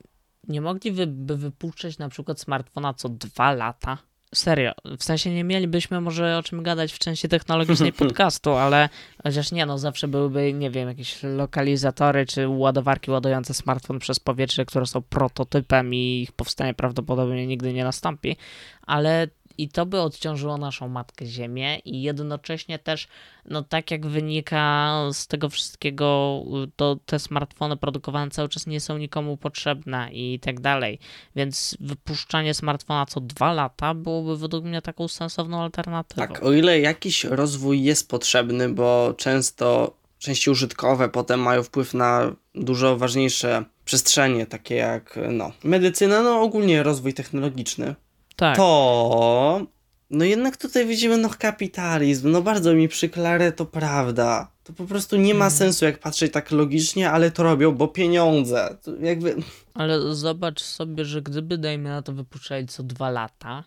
nie mogliby wypuszczać na przykład smartfona co dwa lata? Serio, w sensie nie mielibyśmy może o czym gadać w części technologicznej podcastu, ale chociaż nie, no zawsze byłyby, nie wiem, jakieś lokalizatory czy ładowarki ładujące smartfon przez powietrze, które są prototypem i ich powstanie prawdopodobnie nigdy nie nastąpi, ale i to by odciążyło naszą matkę Ziemię i jednocześnie też, no tak jak wynika z tego wszystkiego, to te smartfony produkowane cały czas nie są nikomu potrzebne i tak dalej. Więc wypuszczanie smartfona co dwa lata byłoby według mnie taką sensowną alternatywą. Tak, o ile jakiś rozwój jest potrzebny, bo często części użytkowe potem mają wpływ na dużo ważniejsze przestrzenie, takie jak no, medycyna, no ogólnie rozwój technologiczny, tak. to no jednak tutaj widzimy no kapitalizm, no bardzo mi przyklarę, to prawda. To po prostu nie ma Mhm. sensu jak patrzeć tak logicznie, ale to robią, bo pieniądze. To jakby Ale zobacz sobie, że gdyby, dajmy na to, wypuszczali co dwa lata,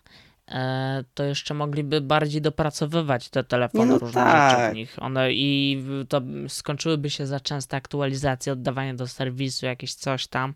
e, to jeszcze mogliby bardziej dopracowywać te telefony, No różne tak. rzeczy w nich. One i to skończyłyby się za częste aktualizacje, oddawanie do serwisu, jakieś coś tam.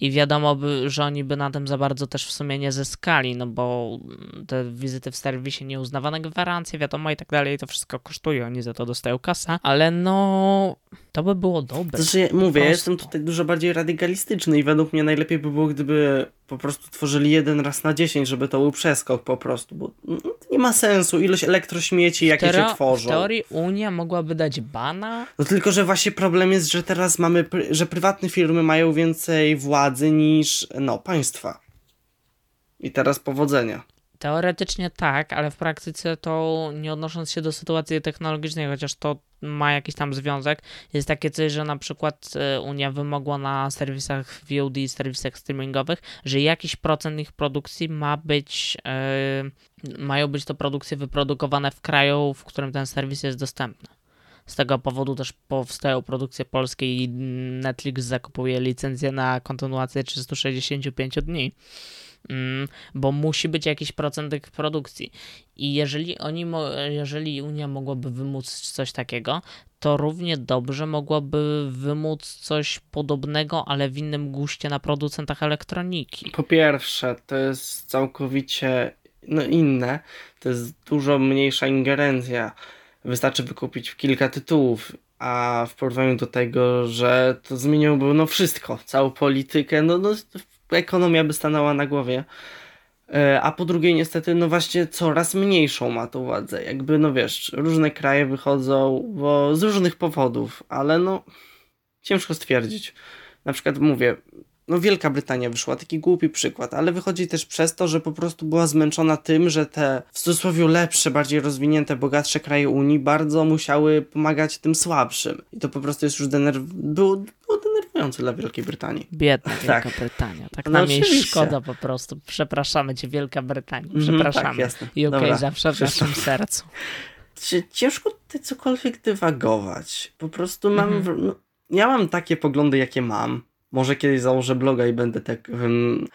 I wiadomo by, że oni by na tym za bardzo też w sumie nie zyskali, no bo te wizyty w serwisie, nieuznawane gwarancje, wiadomo i tak dalej, to wszystko kosztuje, oni za to dostają kasę, ale no to by było dobre. Znaczy, ja mówię, ja jestem tutaj dużo bardziej radykalistyczny i według mnie najlepiej by było, gdyby po prostu tworzyli jeden raz na 10, żeby to był przeskok po prostu, bo to nie ma sensu, ilość elektrośmieci, jakie się tworzą. W teorii Unia mogłaby dać bana, No tylko, że właśnie problem jest, że teraz mamy, że prywatne firmy mają więcej władzy niż, no, państwa. I teraz powodzenia. Teoretycznie tak, ale w praktyce to nie odnosząc się do sytuacji technologicznej, chociaż to ma jakiś tam związek, jest takie coś, że na przykład e, Unia wymogła na serwisach VOD, serwisach streamingowych, że jakiś procent ich produkcji ma być, e, mają być to produkcje wyprodukowane w kraju, w którym ten serwis jest dostępny. Z tego powodu też powstają produkcje polskie i Netflix zakupuje licencję na kontynuację 365 dni. Mm, bo musi być jakiś procent tych produkcji. I jeżeli oni, jeżeli Unia mogłaby wymóc coś takiego, to równie dobrze mogłaby wymóc coś podobnego, ale w innym guście na producentach elektroniki. Po pierwsze, to jest całkowicie no, inne. To jest dużo mniejsza ingerencja. Wystarczy wykupić kilka tytułów, a w porównaniu do tego, że to zmieniłoby no wszystko, całą politykę, no, no ekonomia by stanęła na głowie. E, A po drugie, niestety, no właśnie coraz mniejszą ma to władzę. Jakby, no wiesz, różne kraje wychodzą, bo z różnych powodów, ale no ciężko stwierdzić. Na przykład mówię, no Wielka Brytania wyszła, taki głupi przykład, ale wychodzi też przez to, że po prostu była zmęczona tym, że te w cudzysłowie lepsze, bardziej rozwinięte, bogatsze kraje Unii bardzo musiały pomagać tym słabszym. I to po prostu jest już denerw... było, było denerwujące dla Wielkiej Brytanii. Biedna Tak. Wielka Brytania. Tak No nam jej szkoda po prostu. Przepraszamy cię, Wielka Brytania. Mhm, Przepraszamy. tak, jasne. I okej, Dobra, zawsze w naszym sercu. Ciężko tutaj cokolwiek dywagować. Po prostu mam. Mhm. No, ja mam takie poglądy, jakie mam. Może kiedyś założę bloga i będę tak um,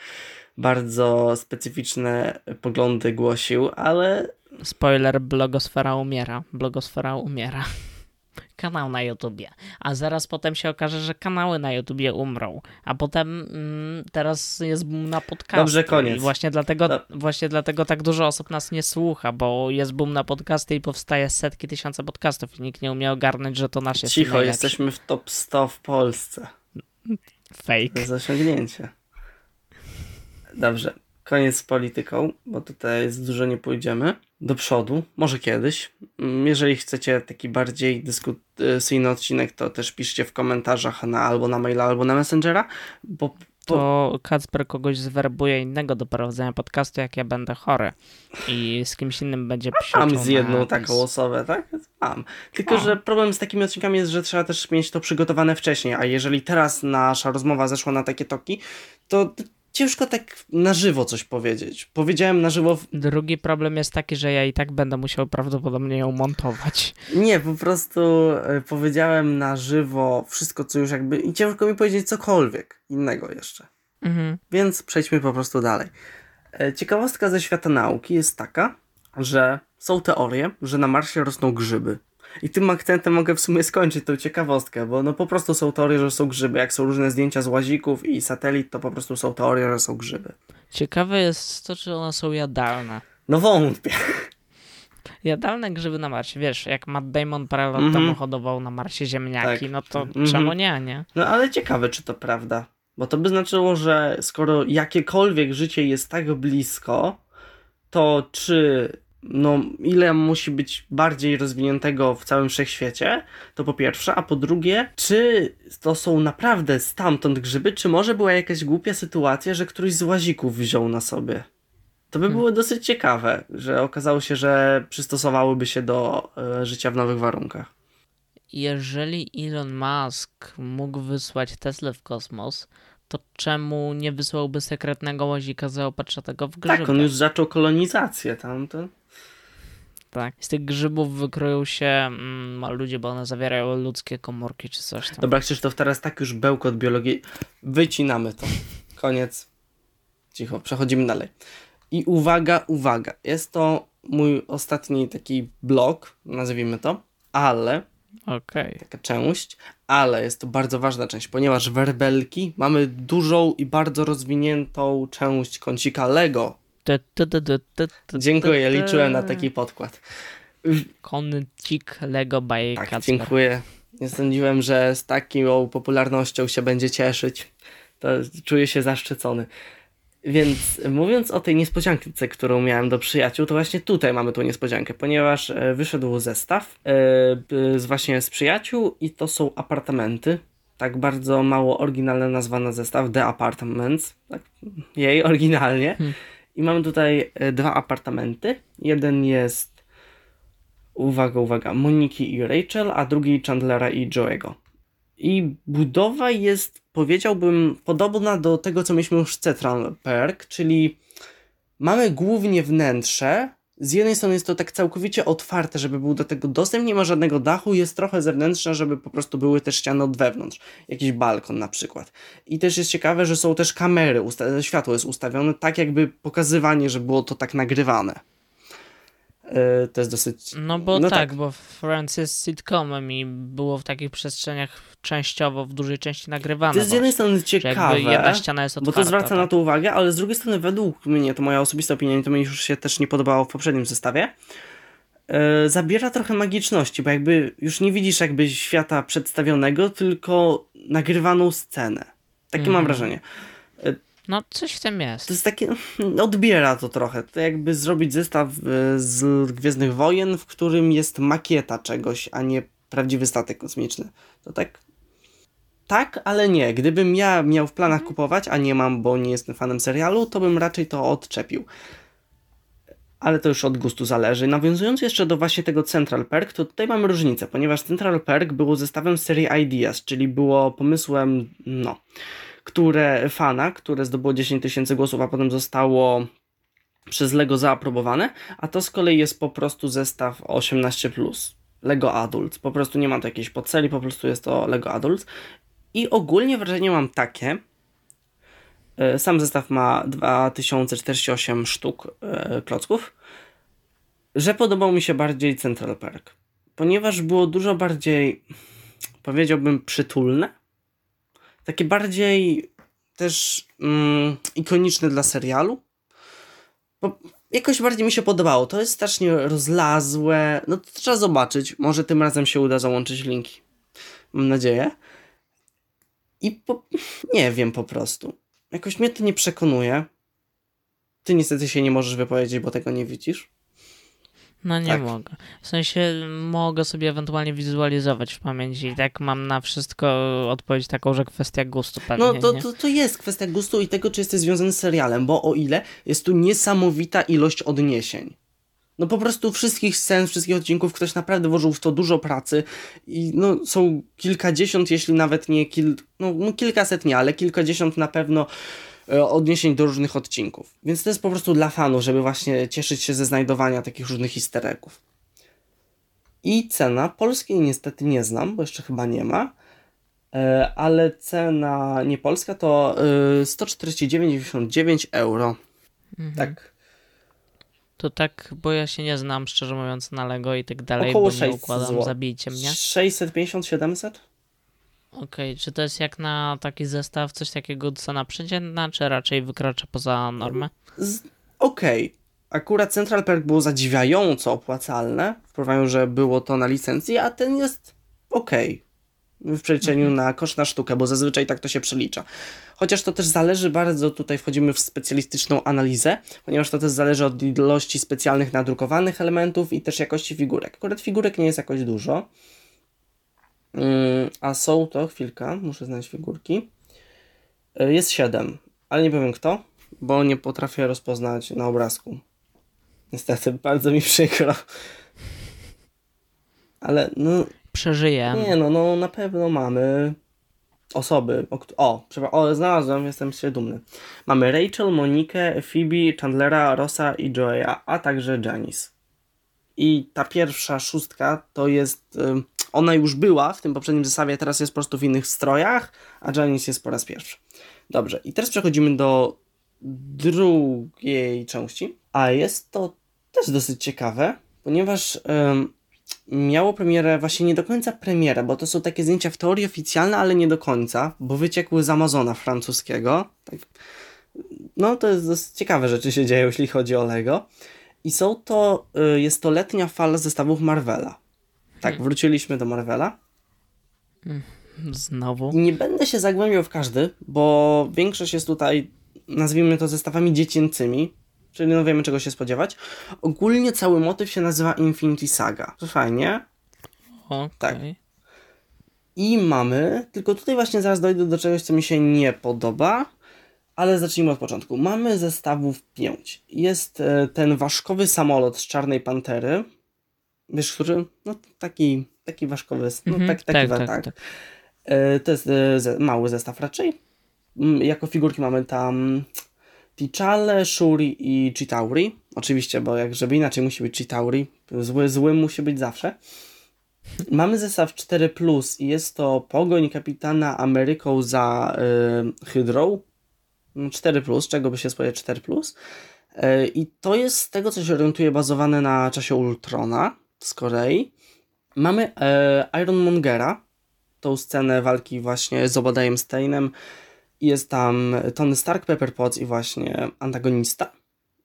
bardzo specyficzne poglądy głosił, ale Spoiler, blogosfera umiera. Blogosfera umiera. Kanał na YouTubie. A zaraz potem się okaże, że kanały na YouTubie umrą. A potem mm, teraz jest boom na podcasty. Dobrze, koniec. I właśnie dlatego, Do- właśnie dlatego tak dużo osób nas nie słucha, bo jest boom na podcasty i powstaje setki tysiące podcastów i nikt nie umie ogarnąć, że to nasz jest cicho, najlepszy. jesteśmy w top 100 w Polsce. Fake. jest osiągnięcie. Dobrze, koniec z polityką, bo tutaj z dużo nie pójdziemy. Do przodu, może kiedyś. Mm, Jeżeli chcecie taki bardziej dyskusyjny odcinek, to też piszcie w komentarzach na, albo na maila, albo na Messengera, bo To Kacper kogoś zwerbuje innego do prowadzenia podcastu, jak ja będę chory. I z kimś innym będzie psiuczył mam z jedną na taką osobę, tak? Mam. Tylko, że problem z takimi odcinkami jest, że trzeba też mieć to przygotowane wcześniej, a jeżeli teraz nasza rozmowa zeszła na takie toki, to ciężko tak na żywo coś powiedzieć. Powiedziałem na żywo w Drugi problem jest taki, że ja i tak będę musiał prawdopodobnie ją montować. Nie, po prostu e, powiedziałem na żywo wszystko, co już jakby. I ciężko mi powiedzieć cokolwiek innego jeszcze. Mhm. Więc przejdźmy po prostu dalej. E, Ciekawostka ze świata nauki jest taka, że są teorie, że na Marsie rosną grzyby. I tym akcentem mogę w sumie skończyć tą ciekawostkę, bo no po prostu są teorie, że są grzyby. Jak są różne zdjęcia z łazików i satelit, to po prostu są teorie, że są grzyby. Ciekawe jest to, czy one są jadalne. No wątpię. Jadalne grzyby na Marsie. Wiesz, jak Matt Damon parę lat Mhm. temu hodował na Marsie ziemniaki, Tak. no to Mhm. czemu nie, nie? No ale ciekawe, czy to prawda. Bo to by znaczyło, że skoro jakiekolwiek życie jest tak blisko, to czy no, ile musi być bardziej rozwiniętego w całym wszechświecie, to po pierwsze, a po drugie, czy to są naprawdę stamtąd grzyby, czy może była jakaś głupia sytuacja, że któryś z łazików wziął na sobie. To by było dosyć ciekawe, że okazało się, że przystosowałyby się do e, życia w nowych warunkach. Jeżeli Elon Musk mógł wysłać Tesla w kosmos, to czemu nie wysłałby sekretnego łazika zaopatrzonego w grzyby? Tak, on już zaczął kolonizację tam. To... Tak. Z tych grzybów wykroją się mm, ludzie, bo one zawierają ludzkie komórki czy coś tam. Dobra, Krzysztof, teraz tak już bełkot biologii. Wycinamy to. Koniec. Cicho, przechodzimy dalej. I uwaga, uwaga. Jest to mój ostatni taki blok, nazwijmy to, ale Okej. Okay. taka część, ale jest to bardzo ważna część, ponieważ werbelki mamy dużą i bardzo rozwiniętą część kącika Lego. Dziękuję, liczyłem na taki podkład. Kącik Lego by Tak, Kacper. dziękuję. Nie sądziłem, że z taką popularnością się będzie cieszyć. To czuję się zaszczycony. Więc mówiąc o tej niespodziance, którą miałem do przyjaciół, to właśnie tutaj mamy tą niespodziankę, ponieważ e, wyszedł zestaw yy, z właśnie z przyjaciół i to są apartamenty. Tak bardzo mało oryginalne nazwane zestaw, The Apartments, tak, jej oryginalnie. Hmm. I mamy tutaj e, dwa apartamenty. Jeden jest, uwaga, uwaga, Moniki i Rachel, a drugi Chandlera i Joe'ego. I budowa jest, powiedziałbym, podobna do tego, co mieliśmy już w Central Perk, czyli mamy głównie wnętrze. Z jednej strony jest to tak całkowicie otwarte, żeby był do tego dostęp, nie ma żadnego dachu, jest trochę zewnętrzne, żeby po prostu były też ściany od wewnątrz. Jakiś balkon na przykład. I też jest ciekawe, że są też kamery, światło jest ustawione tak, jakby pokazywanie, że było to tak nagrywane. E, to jest dosyć. No bo no tak, tak, bo Friends jest sitcomem i było w takich przestrzeniach częściowo, w dużej części nagrywane. To jest z jednej strony ciekawe, jedna ściana jest otwarta, bo to zwraca tak. na to uwagę, ale z drugiej strony według mnie, to moja osobista opinia, to mi już się też nie podobało w poprzednim zestawie, yy, zabiera trochę magiczności, bo jakby już nie widzisz jakby świata przedstawionego, tylko nagrywaną scenę. Takie mm. mam mhm. wrażenie. No, coś w tym jest. To jest takie, odbiera to trochę. To jakby zrobić zestaw e, z Gwiezdnych Wojen, w którym jest makieta czegoś, a nie prawdziwy statek kosmiczny. To tak. Tak, ale nie. Gdybym ja miał w planach kupować, a nie mam, bo nie jestem fanem serialu, to bym raczej to odczepił. Ale to już od gustu zależy. Nawiązując jeszcze do właśnie tego Central Perk, to tutaj mamy różnicę, ponieważ Central Perk było zestawem serii Ideas, czyli było pomysłem, no, które fana, które zdobyło 10 tysięcy głosów, a potem zostało przez Lego zaaprobowane, a to z kolei jest po prostu zestaw 18+. Lego Adult. Po prostu nie ma to jakiejś podceli, po prostu jest to Lego Adult. I ogólnie wrażenie mam takie. E, sam zestaw ma 2048 sztuk e, klocków, że podobał mi się bardziej Central Park, ponieważ było dużo bardziej, powiedziałbym, przytulne takie bardziej też mm, ikoniczne dla serialu. Bo jakoś bardziej mi się podobało. To jest strasznie rozlazłe. No to trzeba zobaczyć. Może tym razem się uda załączyć linki. Mam nadzieję. I po... nie wiem po prostu. Jakoś mnie to nie przekonuje. Ty niestety się nie możesz wypowiedzieć, bo tego nie widzisz. No nie tak. mogę. W sensie mogę sobie ewentualnie wizualizować w pamięci i tak mam na wszystko odpowiedź taką, że kwestia gustu pewnie, No to, to, to jest kwestia gustu i tego, czy jesteś związany z serialem, bo o ile jest tu niesamowita ilość odniesień. No po prostu wszystkich scen, wszystkich odcinków ktoś naprawdę włożył w to dużo pracy i no są kilkadziesiąt, jeśli nawet nie kil, no, no kilkaset nie, ale kilkadziesiąt na pewno odniesień do różnych odcinków. Więc to jest po prostu dla fanów, żeby właśnie cieszyć się ze znajdowania takich różnych easter I cena polskiej niestety nie znam, bo jeszcze chyba nie ma, e, ale cena niepolska to 149,99 e, euro. Mhm. Tak. To tak, bo ja się nie znam, szczerze mówiąc, na Lego i tak dalej, Około bo nie układam, zł. zabijcie mnie. 650-700? Okej, okay, czy to jest jak na taki zestaw, coś takiego cena przeciętna, czy raczej wykracza poza normę? Okej. Okay. Akurat Central Perk było zadziwiająco opłacalne, w porównaniu, że było to na licencji, a ten jest okej. Okay. w przeliczeniu mhm. na koszt na sztukę, bo zazwyczaj tak to się przelicza. Chociaż to też zależy bardzo, tutaj wchodzimy w specjalistyczną analizę, ponieważ to też zależy od ilości specjalnych nadrukowanych elementów i też jakości figurek. Akurat figurek nie jest jakoś dużo, a są to, chwilka, muszę znaleźć figurki, y, jest 7, ale nie powiem kto, bo nie potrafię rozpoznać na obrazku. Niestety, bardzo mi przykro. Ale no. Przeżyję. Nie, no, no na pewno mamy osoby. O, o, o znalazłem, jestem się dumny. Mamy Rachel, Monikę, Phoebe, Chandlera, Rosa i Joya, a także Janice. I ta pierwsza szóstka to jest. Ona już była w tym poprzednim zestawie, teraz jest po prostu w innych strojach, a Janice jest po raz pierwszy. Dobrze, i teraz przechodzimy do drugiej części, a jest to też dosyć ciekawe, ponieważ miało premierę, właśnie nie do końca premierę, bo to są takie zdjęcia w teorii oficjalne, ale nie do końca, bo wyciekły z Amazona francuskiego. Tak. No to jest dosyć ciekawe rzeczy się dzieją, jeśli chodzi o Lego. I są to, y, jest to letnia fala zestawów Marvela. Tak, hmm. wróciliśmy do Marvela. Hmm, znowu. Nie będę się zagłębiał w każdy, bo większość jest tutaj, nazwijmy to zestawami dziecięcymi, czyli no wiemy czego się spodziewać. Ogólnie cały motyw się nazywa Infinity Saga. To fajnie. Okay. Tak. I mamy, tylko tutaj właśnie zaraz dojdę do czegoś, co mi się nie podoba, ale zacznijmy od początku. Mamy zestawów 5. Jest e, ten ważkowy samolot z Czarnej Pantery. Wiesz, który? No taki, taki ważkowy, no mm -hmm. tak, taki, tak, tak, tak. tak. E, to jest e, mały zestaw raczej. Mm, jako figurki mamy tam Tichale, Shuri i Chitauri. Oczywiście, bo jak żeby inaczej musi być Chitauri. Zły, zły musi być zawsze. Mamy zestaw 4 Plus i jest to pogoń kapitana Ameryką za y, Hydrą. 4 Plus, czego by się spodziewać 4 Plus. Y, I to jest z tego, co się orientuje, bazowane na czasie Ultrona z Korei. Mamy y, Iron Mongera, tą scenę walki właśnie z Obadiahem Steinem jest tam Tony Stark, Pepper Potts i właśnie antagonista.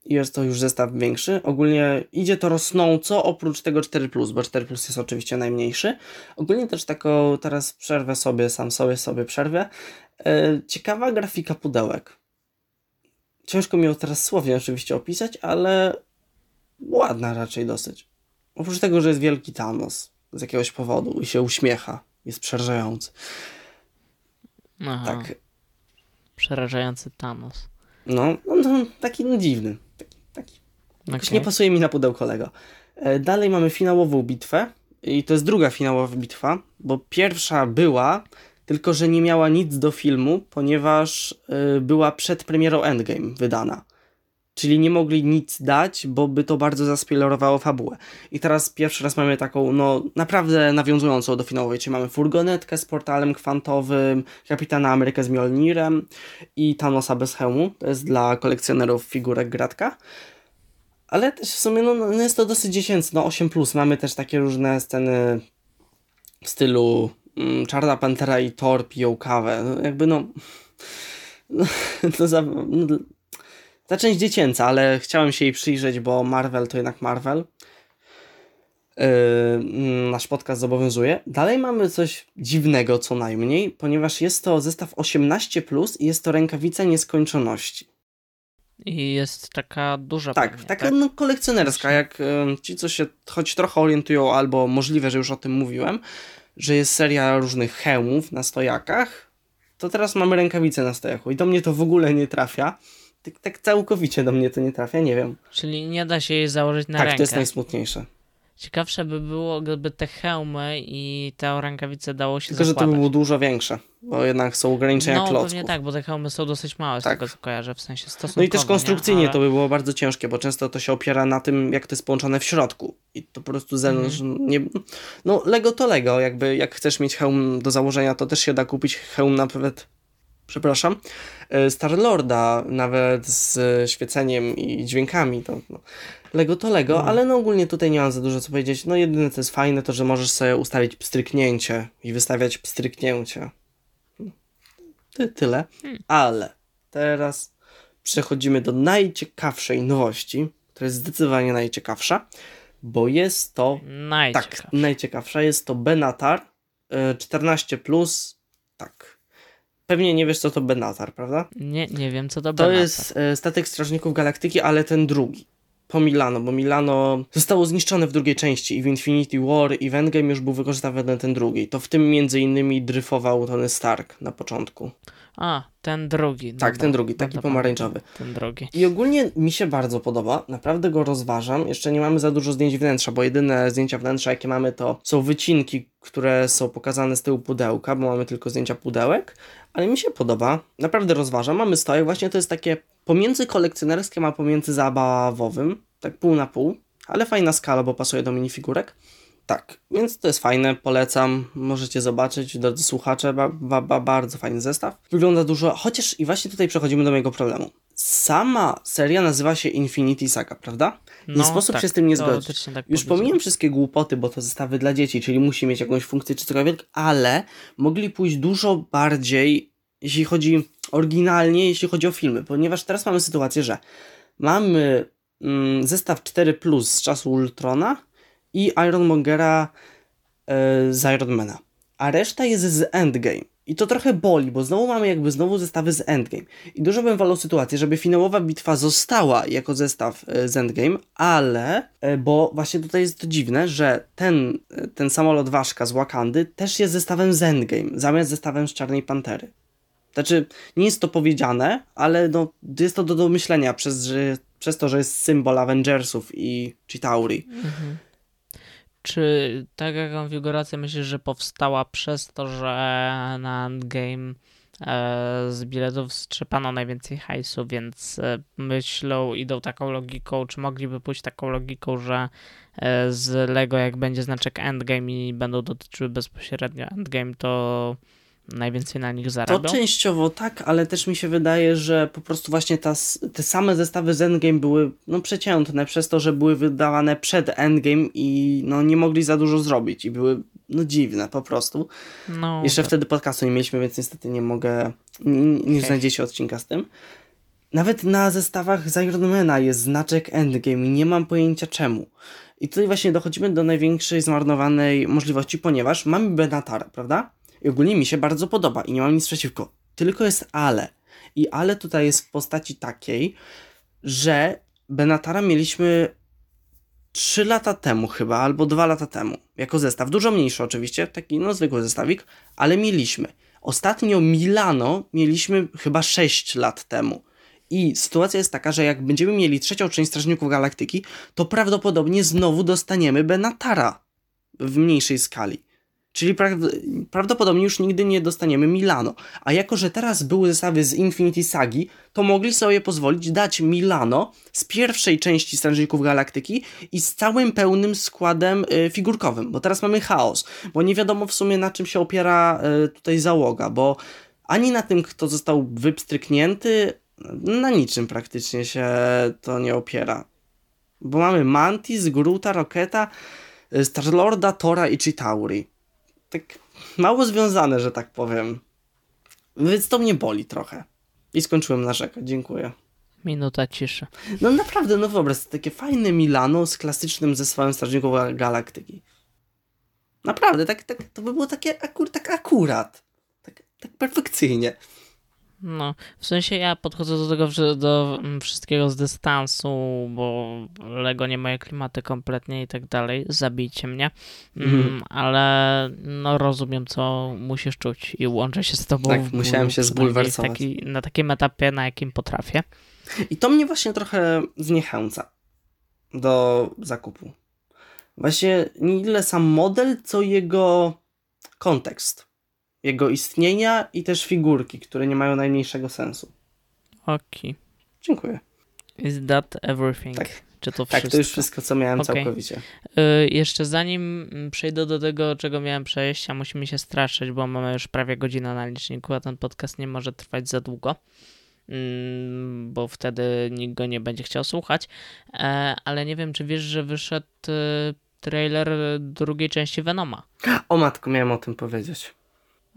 Jest to już zestaw większy. Ogólnie idzie to rosnąco, oprócz tego 4, bo 4 jest oczywiście najmniejszy. Ogólnie też taką teraz przerwę sobie, sam sobie sobie przerwę. E, ciekawa grafika pudełek. Ciężko mi ją teraz słownie oczywiście opisać, ale ładna raczej dosyć. Oprócz tego, że jest wielki Thanos z jakiegoś powodu i się uśmiecha, jest przerażający. Aha. Tak. Przerażający Thanos. No, no, no taki no, dziwny. Taki, taki. Okay. nie pasuje mi na pudełko Lego. E, dalej mamy finałową bitwę. I to jest druga finałowa bitwa, bo pierwsza była, tylko że nie miała nic do filmu, ponieważ y, była przed premierą Endgame wydana. Czyli nie mogli nic dać, bo by to bardzo zaspoilerowało fabułę. I teraz pierwszy raz mamy taką, no naprawdę nawiązującą do finałowej, czyli mamy furgonetkę z portalem kwantowym, Kapitana Amerykę z Mjolnirem i Thanosa bez hełmu. To jest dla kolekcjonerów figurek gratka. Ale też w sumie no, no jest to dosyć dziecięce, no 8+. Plus. Mamy też takie różne sceny w stylu mm, Czarna Pantera i Thor piją kawę. No, jakby no... no, to za, no ta część dziecięca, ale chciałem się jej przyjrzeć, bo Marvel to jednak Marvel. Yy, nasz podcast zobowiązuje. Dalej mamy coś dziwnego co najmniej, ponieważ jest to zestaw 18 plus i jest to rękawica nieskończoności. I jest taka duża. Tak, pewnie, taka tak? No, kolekcjonerska, jak y, ci, co się choć trochę orientują, albo możliwe, że już o tym mówiłem, że jest seria różnych hełmów na stojakach, to teraz mamy rękawice na stojaku i do mnie to w ogóle nie trafia tak, tak całkowicie do mnie to nie trafia, nie wiem. Czyli nie da się jej założyć na tak, rękę. Tak, to jest najsmutniejsze. Ciekawsze by było, gdyby te hełmy i te rękawice dało się Tylko, zakładać. że to by było dużo większe, bo jednak są ograniczenia no, klocków. No pewnie tak, bo te hełmy są dosyć małe, z tak. tego co kojarzę, w sensie stosunkowo. No i też konstrukcyjnie Ale... to by było bardzo ciężkie, bo często to się opiera na tym, jak to jest połączone w środku. I to po prostu zewnątrz mm. nie... No Lego to Lego, jakby jak chcesz mieć hełm do założenia, to też się da kupić hełm nawet przepraszam, e, Starlorda, nawet z świeceniem i dźwiękami, to no, Lego to Lego, mm. ale no ogólnie tutaj nie mam za dużo co powiedzieć. No jedyne co jest fajne to, że możesz sobie ustawić pstryknięcie i wystawiać pstryknięcie. Ty, tyle. Mm. Ale teraz przechodzimy do najciekawszej nowości, która jest zdecydowanie najciekawsza, bo jest to... Najciekawsza. Tak, najciekawsza. Jest to Benatar e, 14, plus, tak. Pewnie nie wiesz, co to Benatar, prawda? Nie, nie wiem, co to To Benatar. jest e, statek Strażników Galaktyki, ale ten drugi. Po Milano, bo Milano zostało zniszczone w drugiej części i w Infinity War i w Endgame już był wykorzystywany ten drugi. To w tym między innymi dryfował Tony Stark na początku. A, ten drugi. Tak, dobra. ten drugi, taki Dobra, pomarańczowy. Ten drugi. I ogólnie mi się bardzo podoba, naprawdę go rozważam. Jeszcze nie mamy za dużo zdjęć wnętrza, bo jedyne zdjęcia wnętrza, jakie mamy, to są wycinki, które są pokazane z tyłu pudełka, bo mamy tylko zdjęcia pudełek, ale mi się podoba, naprawdę rozważam. Mamy stojek, właśnie to jest takie pomiędzy kolekcjonerskim, a pomiędzy zabawowym, tak pół na pół, ale fajna skala, bo pasuje do minifigurek. Tak, więc to jest fajne, polecam, możecie zobaczyć, drodzy słuchacze, ba, ba, ba, bardzo fajny zestaw. Wygląda dużo, chociaż i właśnie tutaj przechodzimy do mojego problemu. Sama seria nazywa się Infinity Saga, prawda? Nie sposób tak, się z tym nie zgodzić. Tak Już pomijam wszystkie głupoty, bo to zestawy dla dzieci, czyli musi mieć jakąś funkcję czy cokolwiek, ale mogli pójść dużo bardziej, jeśli chodzi oryginalnie, jeśli chodzi o filmy, ponieważ teraz mamy sytuację, że mamy mm, zestaw 4 Plus z czasu Ultrona i Ironmongera e, z Ironmana, a reszta jest z Endgame. I to trochę boli, bo znowu mamy jakby znowu zestawy z Endgame. I dużo bym wolał sytuację, żeby finałowa bitwa została jako zestaw e, z Endgame, ale, e, bo właśnie tutaj jest to dziwne, że ten, ten samolot Ważka z Wakandy też jest zestawem z Endgame, zamiast zestawem z Czarnej Pantery. Znaczy, nie jest to powiedziane, ale no, jest to do domyślenia przez, że, przez to, że jest symbol Avengersów i Chitauri. Mhm. Czy taka konfiguracja myślisz, że powstała przez to, że na Endgame e, z biletów strzepano najwięcej hajsu, więc e, myślą, idą taką logiką, czy mogliby pójść taką logiką, że e, z Lego jak będzie znaczek Endgame i będą dotyczyły bezpośrednio Endgame, to najwięcej na nich To zarabią? częściowo tak, ale też mi się wydaje, że po prostu właśnie ta, te same zestawy z Endgame były no, przeciętne przez to, że były wydawane przed Endgame i no, nie mogli za dużo zrobić i były no, dziwne po prostu. No, Jeszcze tak. wtedy podcastu nie mieliśmy, więc niestety nie mogę, nie, nie znajdziecie odcinka z tym. Nawet na zestawach z Ironmana jest znaczek Endgame i nie mam pojęcia czemu. I tutaj właśnie dochodzimy do największej zmarnowanej możliwości, ponieważ mamy Benatara, prawda? I ogólnie mi się bardzo podoba i nie mam nic przeciwko. Tylko jest ale. I ale tutaj jest w postaci takiej, że Benatara mieliśmy 3 lata temu chyba, albo 2 lata temu, jako zestaw. Dużo mniejszy oczywiście, taki no zwykły zestawik, ale mieliśmy. Ostatnio Milano mieliśmy chyba 6 lat temu. I sytuacja jest taka, że jak będziemy mieli trzecią część Strażników Galaktyki, to prawdopodobnie znowu dostaniemy Benatara w mniejszej skali. Czyli pra- prawdopodobnie już nigdy nie dostaniemy Milano. A jako, że teraz były zestawy z Infinity Sagi, to mogli sobie pozwolić dać Milano z pierwszej części Strażników Galaktyki i z całym pełnym składem y, figurkowym, bo teraz mamy chaos, bo nie wiadomo w sumie na czym się opiera y, tutaj załoga, bo ani na tym, kto został wypstryknięty, na niczym praktycznie się to nie opiera. Bo mamy Mantis, Gruta, Roketa, y, Starlorda, Tora i Chitauri. Tak mało związane, że tak powiem. Więc to mnie boli trochę. I skończyłem narzekać, dziękuję. Minuta ciszy. No naprawdę, no wyobraź sobie, takie fajne Milano z klasycznym zespołem Strażników Galaktyki. Naprawdę, tak, tak, to by było takie akur, tak akurat. Tak, tak perfekcyjnie. No, w sensie ja podchodzę do tego do mm, wszystkiego z dystansu, bo Lego nie moje klimaty kompletnie i tak dalej. Zabijcie mnie. Mm, Mhm. Ale no rozumiem, co musisz czuć i łączę się z tobą. Tak, musiałem się zbulwersować. Taki, na takim etapie, na jakim potrafię. I to mnie właśnie trochę zniechęca do zakupu. Właśnie nie tyle sam model, co jego kontekst. Jego istnienia i też figurki, które nie mają najmniejszego sensu. Okej. Dziękuję. Is that everything? Tak. Czy to Tak, wszystko? to już wszystko, co miałem Okej. całkowicie. Y, jeszcze zanim mm, przejdę do tego, czego miałem przejść, a musimy się straszyć, bo mamy już prawie godzinę na liczniku, a ten podcast nie może trwać za długo, mm, bo wtedy nikt go nie będzie chciał słuchać. E, ale nie wiem, czy wiesz, że wyszedł y, trailer drugiej części Venoma. O matko, miałem o tym powiedzieć.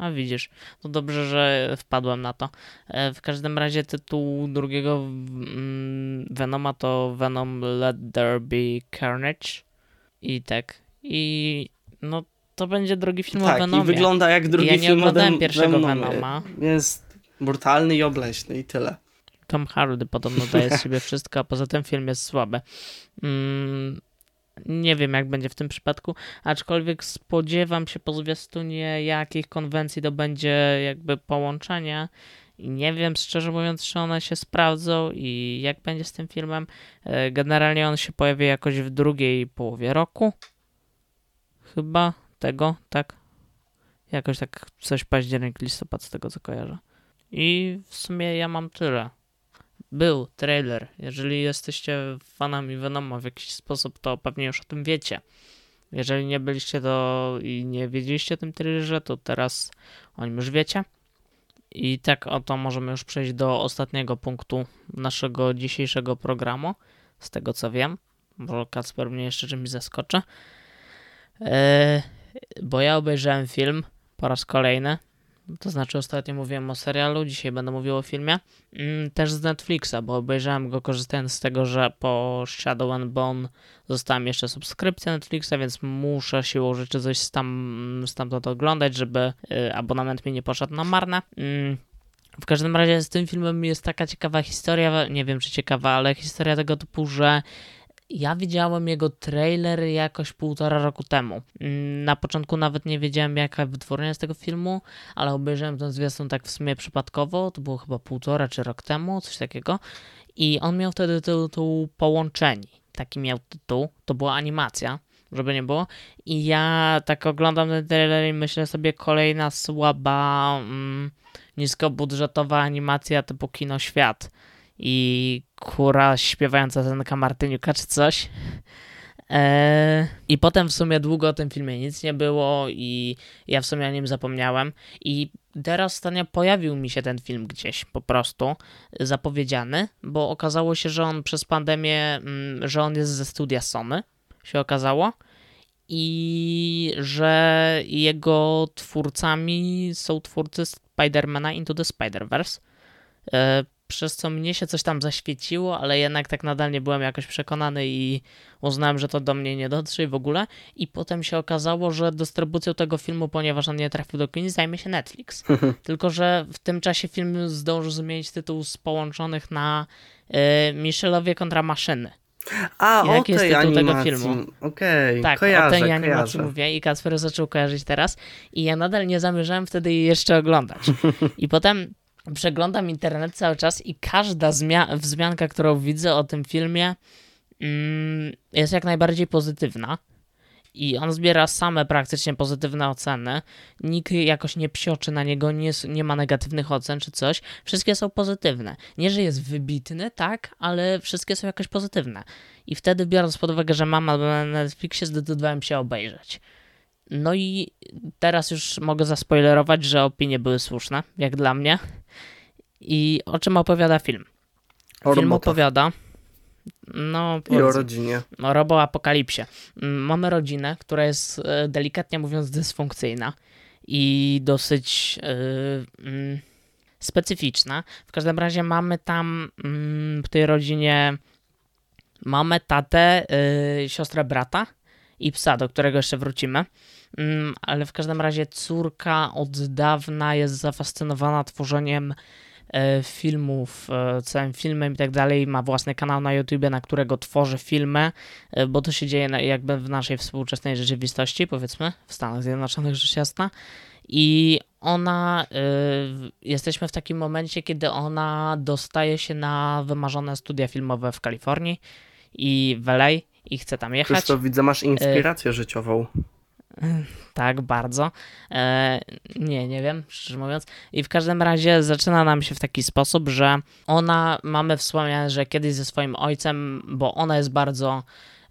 A widzisz, to dobrze, że wpadłem na to. E, W każdym razie tytuł drugiego mm, Venoma to Venom Let There Be Carnage. I tak. I no to będzie drugi film tak, o Venomie. i wygląda jak drugi ja nie film oglądałem o pierwszego Venomie. Venoma. Jest brutalny i obleśny i tyle. Tom Hardy podobno daje z siebie wszystko, a poza tym film jest słaby. Mm, nie wiem, jak będzie w tym przypadku, aczkolwiek spodziewam się po zwiastunie, jakich konwencji to będzie jakby połączenie. I nie wiem, szczerze mówiąc, czy one się sprawdzą i jak będzie z tym filmem. E, Generalnie on się pojawi jakoś w drugiej połowie roku. Chyba tego, tak? Jakoś tak coś październik, listopad z tego co kojarzę. I w sumie ja mam tyle. Był trailer. Jeżeli jesteście fanami Venoma w jakiś sposób, to pewnie już o tym wiecie. Jeżeli nie byliście to i nie wiedzieliście o tym trailerze, to teraz o nim już wiecie. I tak oto możemy już przejść do ostatniego punktu naszego dzisiejszego programu. Z tego co wiem, bo Kacper mnie jeszcze czymś zaskoczy. Eee, bo ja obejrzałem film po raz kolejny. To znaczy, ostatnio mówiłem o serialu, dzisiaj będę mówił o filmie. Mm, też z Netflixa, bo obejrzałem go korzystając z tego, że po Shadow and Bone została jeszcze subskrypcja Netflixa, więc muszę siłą rzeczy coś tam, stamtąd oglądać, żeby y, abonament mi nie poszedł na marne. Mm, w każdym razie z tym filmem jest taka ciekawa historia, nie wiem czy ciekawa, ale historia tego typu, że ja widziałem jego trailer jakoś półtora roku temu. Mm, Na początku nawet nie wiedziałem jaka wytwórnia jest tego filmu, ale obejrzałem ten zwiastun tak w sumie przypadkowo, to było chyba półtora czy rok temu, coś takiego. I on miał wtedy tytuł Połączeni. Taki miał tytuł, to była animacja, żeby nie było. I ja tak oglądam ten trailer i myślę sobie kolejna słaba, mm, niskobudżetowa animacja typu Kino Świat i kura śpiewająca Zenka Martyniuka czy coś. Eee, I potem w sumie długo o tym filmie nic nie było i ja w sumie o nim zapomniałem. I teraz ostatnio pojawił mi się ten film gdzieś po prostu zapowiedziany, bo okazało się, że on przez pandemię, mm, że on jest ze studia Sony, się okazało. I że jego twórcami są twórcy Spidermana Into the Spider-Verse. Przez co mnie się coś tam zaświeciło, ale jednak tak nadal nie byłem jakoś przekonany i uznałem, że to do mnie nie dotrze i w ogóle. I potem się okazało, że dystrybucją tego filmu, ponieważ on nie trafił do kin, zajmie się Netflix. Tylko, że w tym czasie film zdążył zmienić tytuł z połączonych na y, Michelowie kontra maszyny. A, I o jaki jest tytuł tego animacji. filmu? Okej, Tak, kojarzę, o tej animacji kojarzę. mówię i Kacper zaczął kojarzyć teraz i ja nadal nie zamierzałem wtedy jej jeszcze oglądać. I potem przeglądam internet cały czas i każda zmia- wzmianka, którą widzę o tym filmie mm, jest jak najbardziej pozytywna. I on zbiera same praktycznie pozytywne oceny. Nikt jakoś nie psioczy na niego, nie, nie ma negatywnych ocen czy coś. Wszystkie są pozytywne. Nie, że jest wybitny, tak, ale wszystkie są jakoś pozytywne. I wtedy, biorąc pod uwagę, że mam albo na Netflixie, zdecydowałem się obejrzeć. No i teraz już mogę zaspoilerować, że opinie były słuszne, jak dla mnie. I o czym opowiada film? O film robotach opowiada. No, i o rodzinie. o roboapokalipsie. Mm, Mamy rodzinę, która jest e, delikatnie mówiąc dysfunkcyjna i dosyć e, mm, specyficzna. W każdym razie mamy tam mm, w tej rodzinie mamę, tatę, y, siostrę brata i psa, do którego jeszcze wrócimy. Mm, ale w każdym razie córka od dawna jest zafascynowana tworzeniem e, filmów, e, całym filmem i tak dalej. Ma własny kanał na YouTubie, na którego tworzy filmy, e, bo to się dzieje jakby w naszej współczesnej rzeczywistości, powiedzmy, w Stanach Zjednoczonych, rzecz jasna. I ona, y, jesteśmy w takim momencie, kiedy ona dostaje się na wymarzone studia filmowe w Kalifornii i w LA i chce tam jechać. Krzysztof, widzę, masz inspirację życiową. Tak, bardzo. E, nie, nie wiem, szczerze mówiąc. I w każdym razie zaczyna nam się w taki sposób, że ona, mamy wspomniane, że kiedyś ze swoim ojcem, bo ona jest bardzo,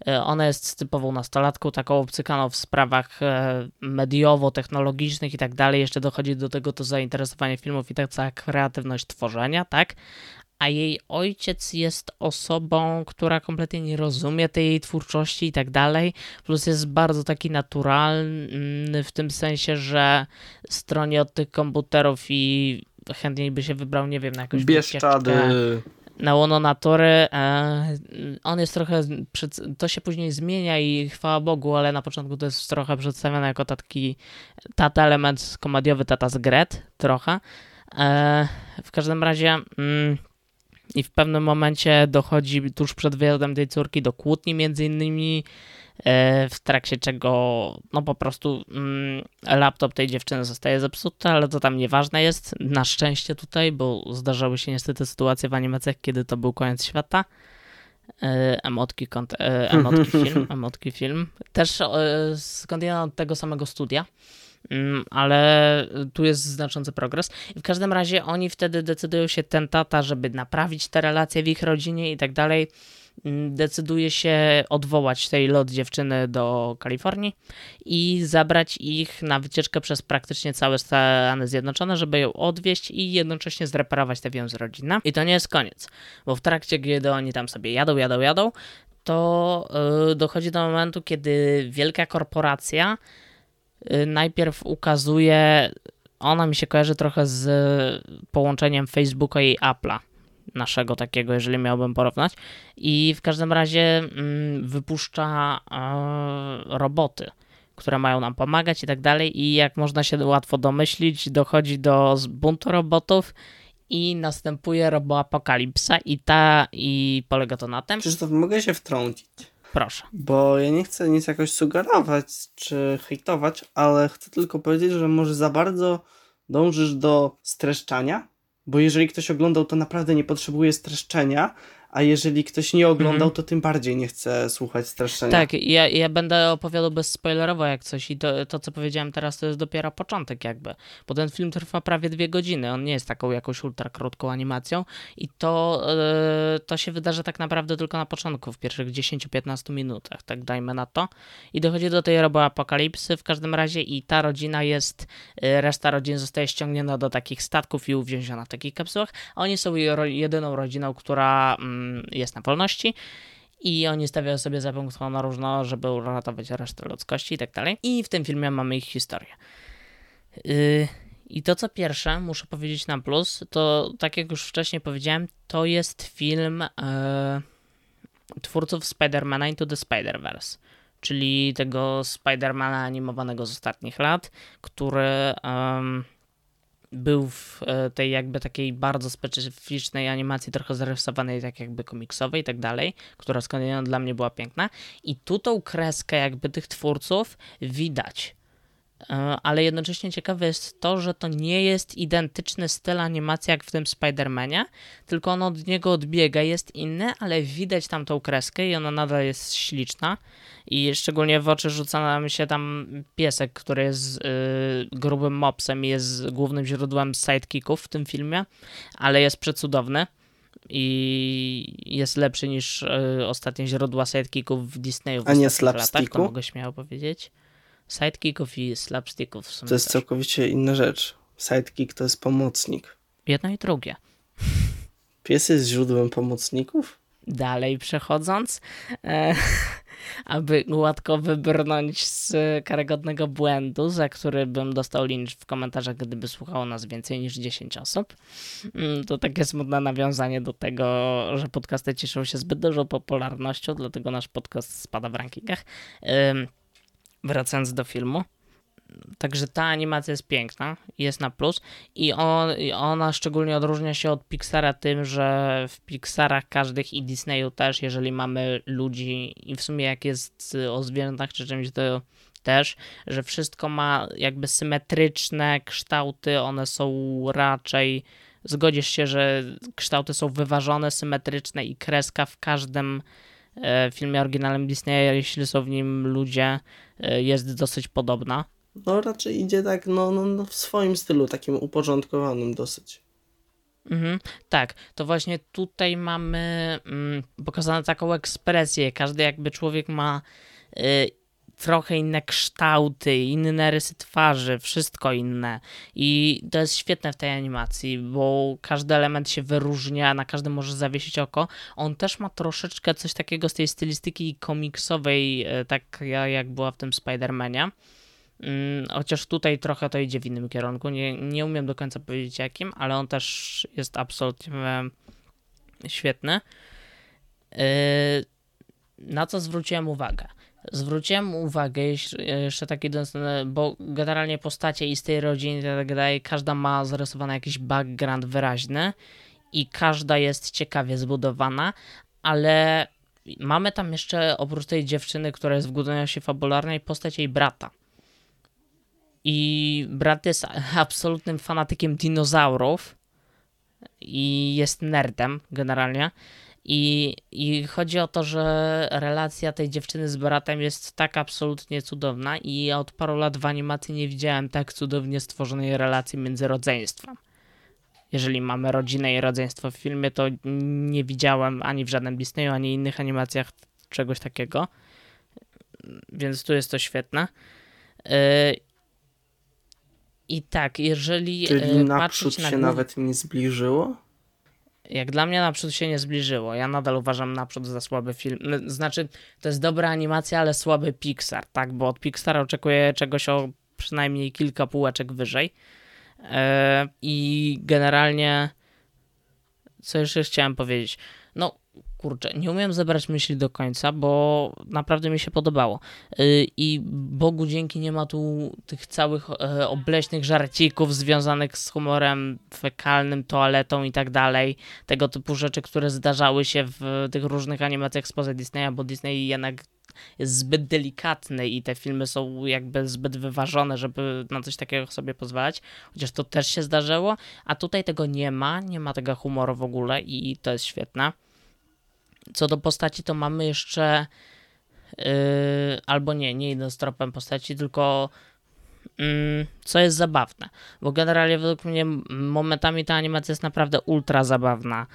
e, ona jest typową nastolatką, taką obcykaną w sprawach e, mediowo-technologicznych i tak dalej. Jeszcze dochodzi do tego to zainteresowanie filmów i tak cała kreatywność tworzenia, tak? A jej ojciec jest osobą, która kompletnie nie rozumie tej jej twórczości i tak dalej, plus jest bardzo taki naturalny w tym sensie, że stroni od tych komputerów i chętniej by się wybrał, nie wiem, na jakąś Bieszczady. na łono natury. E, on jest trochę, to się później zmienia i chwała Bogu, ale na początku to jest trochę przedstawione jako taki tata element komediowy, tata z Gret, trochę. E, w każdym razie mm, i w pewnym momencie dochodzi tuż przed wyjazdem tej córki do kłótni między innymi E, w trakcie czego no po prostu mm, laptop tej dziewczyny zostaje zepsuty, ale to tam nieważne jest, na szczęście tutaj, bo zdarzały się niestety sytuacje w animacjach, kiedy to był koniec świata. E, emotki, kont- e, emotki film, emotki film. Też skądinąd tego samego studia, ale tu jest znaczący progres. I w każdym razie oni wtedy decydują się ten tata, żeby naprawić te relacje w ich rodzinie i tak dalej Mm, decyduje się odwołać tej lot dziewczyny do Kalifornii i zabrać ich na wycieczkę przez praktycznie całe Stany Zjednoczone, żeby ją odwieźć i jednocześnie zreparować te więzy rodzinne. I to nie jest koniec, bo w trakcie, kiedy oni tam sobie jadą, jadą, jadą, to yy, dochodzi do momentu, kiedy wielka korporacja najpierw ukazuje, ona mi się kojarzy trochę z połączeniem Facebooka i Apple'a naszego takiego, jeżeli miałbym porównać. I w każdym razie mm, wypuszcza e, roboty, które mają nam pomagać i tak dalej. I jak można się łatwo domyślić, dochodzi do buntu robotów i następuje roboapokalipsa i ta i polega to na tym. Krzysztof, mogę się wtrącić? Proszę. Bo ja nie chcę nic jakoś sugerować czy hejtować, ale chcę tylko powiedzieć, że może za bardzo dążysz do streszczania bo jeżeli ktoś oglądał, to naprawdę nie potrzebuje streszczenia, a jeżeli ktoś nie oglądał, mhm. to tym bardziej nie chce słuchać streszczenia. Tak, ja, ja będę opowiadał bezspoilerowo jak coś i to, to, co powiedziałem teraz, to jest dopiero początek jakby, bo ten film trwa prawie dwie godziny, on nie jest taką jakąś ultra krótką animacją i to, yy, to się wydarzy tak naprawdę tylko na początku, w pierwszych 10-15 minutach, tak dajmy na to i dochodzi do tej apokalipsy w każdym razie i ta rodzina jest, yy, reszta rodziny zostaje ściągnięta do takich statków i uwięziona w takich kapsułach, a oni są jedyną rodziną, która yy, jest na wolności i oni stawiają sobie za punkt honoru, żeby uratować resztę ludzkości i tak dalej. I w tym filmie mamy ich historię. Yy, I to co pierwsze, muszę powiedzieć na plus, to tak jak już wcześniej powiedziałem, to jest film yy, twórców Spidermana Into the Spider-Verse, czyli tego Spidermana animowanego z ostatnich lat, który... Yy, był w e, tej jakby takiej bardzo specyficznej animacji, trochę zarysowanej tak jakby komiksowej i tak dalej, która skądinąd dla mnie była piękna. I tu tą kreskę jakby tych twórców widać. E, ale jednocześnie ciekawe jest to, że to nie jest identyczny styl animacji jak w tym Spider-Manie, tylko on od niego odbiega, jest inny, ale widać tam tą kreskę i ona nadal jest śliczna. I szczególnie w oczy rzuca nam się tam piesek, który jest yy, grubym mopsem i jest głównym źródłem sidekicków w tym filmie, ale jest przecudowny i jest lepszy niż y, ostatnie źródła sidekicków w Disneyu w A nie slapsticku? Latach, mogę śmiało powiedzieć sidekicków i slapsticków. To jest też. całkowicie inna rzecz. Sidekick to jest pomocnik. Jedno i drugie. Pies jest źródłem pomocników? Dalej przechodząc, e, aby gładko wybrnąć z karygodnego błędu, za który bym dostał lincz w komentarzach, gdyby słuchało nas więcej niż 10 osób. Mm, to takie smutne nawiązanie do tego, że podcasty cieszą się zbyt dużą popularnością, dlatego nasz podcast spada w rankingach. Wracając do filmu. Także ta animacja jest piękna, jest na plus i, on, ona szczególnie odróżnia się od Pixara tym, że w Pixarach każdych i Disneyu też, jeżeli mamy ludzi i w sumie jak jest o zwierzętach czy czymś, to też, że wszystko ma jakby symetryczne kształty, one są raczej, zgodzisz się, że kształty są wyważone, symetryczne i kreska w każdym filmie oryginalnym Disneya, jeśli są w nim ludzie, e, jest dosyć podobna. No raczej idzie tak no, no, no w swoim stylu, takim uporządkowanym dosyć. Mhm, tak, to właśnie tutaj mamy mm, pokazaną taką ekspresję. Każdy jakby człowiek ma y, trochę inne kształty, inne rysy twarzy, wszystko inne. I to jest świetne w tej animacji, bo każdy element się wyróżnia, na każdym może zawiesić oko. On też ma troszeczkę coś takiego z tej stylistyki komiksowej, e, tak jak była w tym Spider-Manie. Mm, chociaż tutaj trochę to idzie w innym kierunku. Nie, nie umiem do końca powiedzieć jakim, ale on też jest absolutnie świetny. Yy, na co zwróciłem uwagę? Zwróciłem uwagę, jeszcze taki, bo generalnie postacie i z tej rodziny i tak dalej, każda ma zarysowany jakiś background wyraźny i każda jest ciekawie zbudowana, ale mamy tam jeszcze oprócz tej dziewczyny, która jest w się fabularnej, postać jej brata. I brat jest absolutnym fanatykiem dinozaurów i jest nerdem generalnie. I, I chodzi o to, że relacja tej dziewczyny z bratem jest tak absolutnie cudowna i ja od paru lat w animacji nie widziałem tak cudownie stworzonej relacji między rodzeństwem. Jeżeli mamy rodzinę i rodzeństwo w filmie, to nie widziałem ani w żadnym Disneyu, ani innych animacjach czegoś takiego. Więc tu jest to świetne. Yy, I tak, jeżeli. Czyli yy, naprzód się na... nawet nie zbliżyło? Jak dla mnie naprzód się nie zbliżyło. Ja nadal uważam naprzód za słaby film. Znaczy, to jest dobra animacja, ale słaby Pixar, tak? Bo od Pixara oczekuję czegoś o przynajmniej kilka półeczek wyżej. Yy, I generalnie, co jeszcze chciałem powiedzieć? No, kurczę, nie umiem zebrać myśli do końca, bo naprawdę mi się podobało. Y, I Bogu dzięki nie ma tu tych całych e, obleśnych żarcików związanych z humorem fekalnym, toaletą i tak dalej. Tego typu rzeczy, które zdarzały się w tych różnych animacjach spoza Disneya, bo Disney jednak jest zbyt delikatny i te filmy są jakby zbyt wyważone, żeby na coś takiego sobie pozwalać. Chociaż to też się zdarzyło, a tutaj tego nie ma, nie ma tego humoru w ogóle i to jest świetne. Co do postaci, to mamy jeszcze. Yy, albo nie, nie idąc tropem postaci, tylko Mm, co jest zabawne, bo generalnie według mnie momentami ta animacja jest naprawdę ultra zabawna.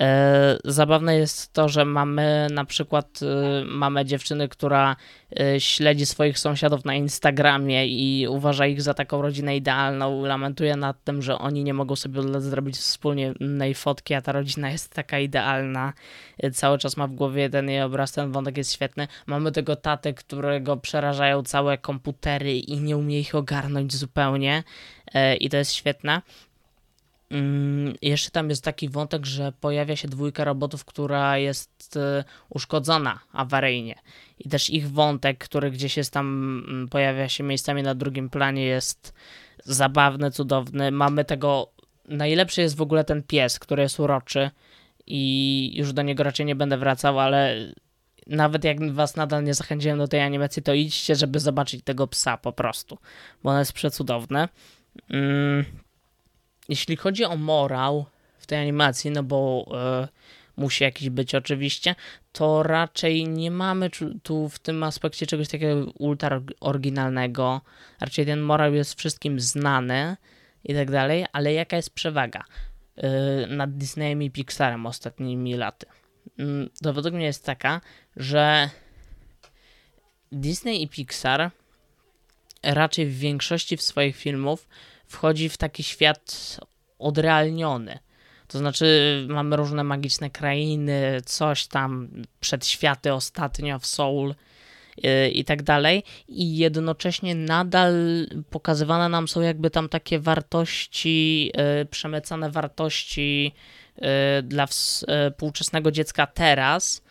E, zabawne jest to, że mamy na przykład e, mamy dziewczyny, która e, śledzi swoich sąsiadów na Instagramie i uważa ich za taką rodzinę idealną, lamentuje nad tym, że oni nie mogą sobie zrobić wspólnej fotki, a ta rodzina jest taka idealna. Cały czas ma w głowie ten jej obraz, ten wątek jest świetny. Mamy tego tatę, którego przerażają całe komputery i nie umie ich ogarnąć zupełnie i to jest świetne. Mm, jeszcze tam jest taki wątek, że pojawia się dwójka robotów, która jest e, uszkodzona awaryjnie. I też ich wątek, który gdzieś jest tam, mm, pojawia się miejscami na drugim planie, jest zabawny, cudowny. Mamy tego. Najlepszy jest w ogóle ten pies, który jest uroczy. I już do niego raczej nie będę wracał, ale nawet jak was nadal nie zachęciłem do tej animacji, to idźcie, żeby zobaczyć tego psa po prostu, bo on jest przecudowny. Mm. Jeśli chodzi o morał w tej animacji, no bo e, musi jakiś być oczywiście, to raczej nie mamy tu w tym aspekcie czegoś takiego ultra oryginalnego. Raczej ten morał jest wszystkim znany i tak dalej, ale jaka jest przewaga e, nad Disneyem i Pixarem ostatnimi laty? Mm, to według mnie jest taka, że Disney i Pixar raczej w większości swoich filmów wchodzi w taki świat odrealniony. To znaczy, mamy różne magiczne krainy, coś tam, przedświaty ostatnio w Soul yy, i tak dalej, i jednocześnie nadal pokazywane nam są jakby tam takie wartości, yy, przemycane wartości yy, dla współczesnego dziecka teraz,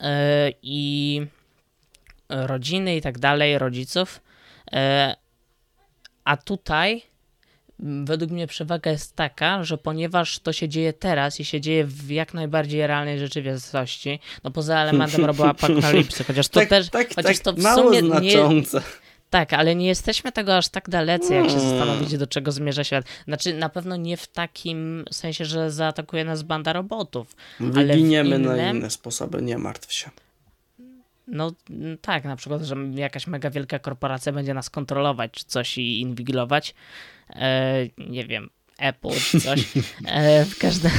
E, i rodziny i tak dalej, rodziców. E, a tutaj według mnie przewaga jest taka, że ponieważ to się dzieje teraz i się dzieje w jak najbardziej realnej rzeczywistości, no poza elementem roboapokalipsy, chociaż to tak, też, tak, chociaż tak, to w mało sumie znaczące. Nie, tak, ale nie jesteśmy tego aż tak dalecy, jak się zastanowić, do czego zmierza świat. Znaczy, na pewno nie w takim sensie, że zaatakuje nas banda robotów. Wyginiemy ale innym... na inne sposoby, nie martw się. No tak, na przykład, że jakaś mega wielka korporacja będzie nas kontrolować czy coś i inwigilować. E, nie wiem, Apple czy coś. E, w, każdym,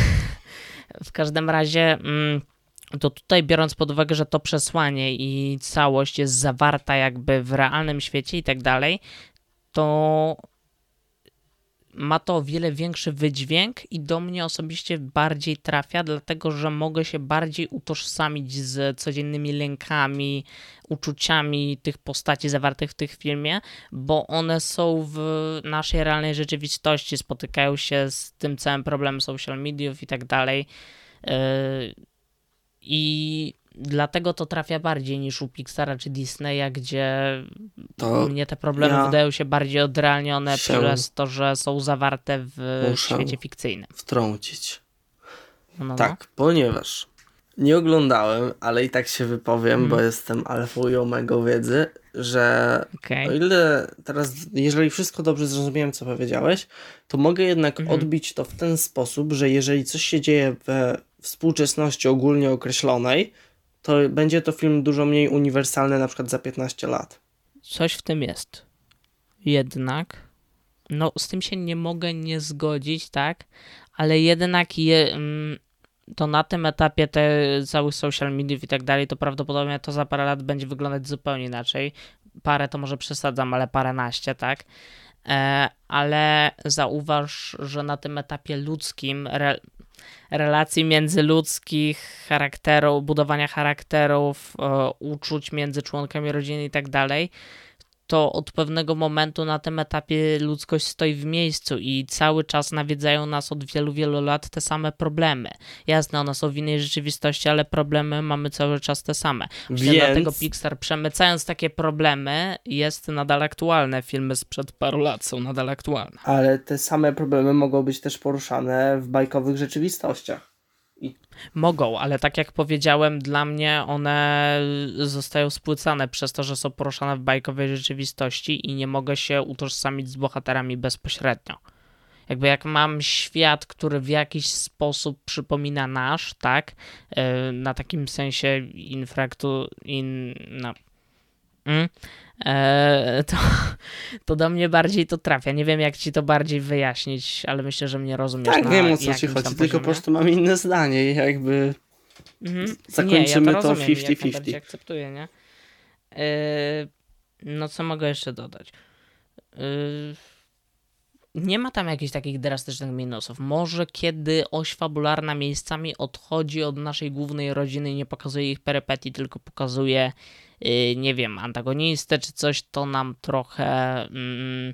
w każdym razie, mm, to tutaj biorąc pod uwagę, że to przesłanie i całość jest zawarta jakby w realnym świecie i tak dalej, to ma to o wiele większy wydźwięk i do mnie osobiście bardziej trafia, dlatego że mogę się bardziej utożsamić z codziennymi lękami, uczuciami tych postaci zawartych w tych filmie, bo one są w naszej realnej rzeczywistości, spotykają się z tym całym problemem social mediów i tak dalej. I dlatego to trafia bardziej niż u Pixara czy Disneya, gdzie to mnie te problemy ja wydają się bardziej odrealnione się przez to, że są zawarte w świecie fikcyjnym. Wtrącić. No, no. Tak, ponieważ nie oglądałem, ale i tak się wypowiem, mm. bo jestem alfą i omegą wiedzy, że okay. o ile teraz, jeżeli wszystko dobrze zrozumiałem, co powiedziałeś, to mogę jednak mm odbić to w ten sposób, że jeżeli coś się dzieje we współczesności ogólnie określonej, to będzie to film dużo mniej uniwersalny na przykład za 15 lat. Coś w tym jest. Jednak, no z tym się nie mogę nie zgodzić, tak? Ale jednak je, mm, to na tym etapie te całych social mediów i tak dalej, to prawdopodobnie to za parę lat będzie wyglądać zupełnie inaczej. Parę to może przesadzam, ale paręnaście, tak? E, ale zauważ, że na tym etapie ludzkim relacji międzyludzkich, charakterów, budowania charakterów, e, uczuć między członkami rodziny i tak dalej, to od pewnego momentu na tym etapie ludzkość stoi w miejscu i cały czas nawiedzają nas od wielu, wielu lat te same problemy. Jasne, one są w innej rzeczywistości, ale problemy mamy cały czas te same. Więc... Dlatego Pixar, przemycając takie problemy, jest nadal aktualne. Filmy sprzed paru lat są nadal aktualne. Ale te same problemy mogą być też poruszane w bajkowych rzeczywistościach. Mogą, ale tak jak powiedziałem, dla mnie one zostają spłycane przez to, że są poruszane w bajkowej rzeczywistości i nie mogę się utożsamić z bohaterami bezpośrednio. Jakby jak mam świat, który w jakiś sposób przypomina nasz, tak, e, na takim sensie infraktu, in, no, mm, E, to, to do mnie bardziej to trafia. Nie wiem, jak ci to bardziej wyjaśnić, ale myślę, że mnie rozumiesz. Tak, wiem o co ci chodzi, tylko po prostu mam inne zdanie i jakby mhm. zakończymy nie, ja to 50-50. Ja akceptuję, nie? E, no co mogę jeszcze dodać? E, nie ma tam jakichś takich drastycznych minusów. Może kiedy oś fabularna miejscami odchodzi od naszej głównej rodziny i nie pokazuje ich perypetii, tylko pokazuje Y, nie wiem, antagonistę czy coś, to nam trochę mm,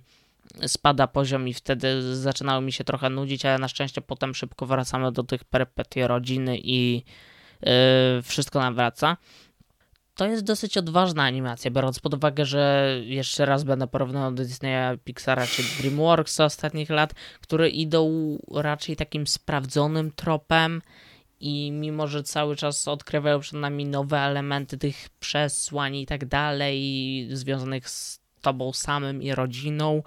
spada poziom i wtedy zaczynało mi się trochę nudzić, ale na szczęście potem szybko wracamy do tych perypetii rodziny i yy, wszystko nam wraca. To jest dosyć odważna animacja, biorąc pod uwagę, że jeszcze raz będę porównywał do Disneya, Pixara czy DreamWorks ostatnich lat, które idą raczej takim sprawdzonym tropem, i mimo, że cały czas odkrywają przed nami nowe elementy tych przesłań i tak dalej, związanych z tobą samym i rodziną,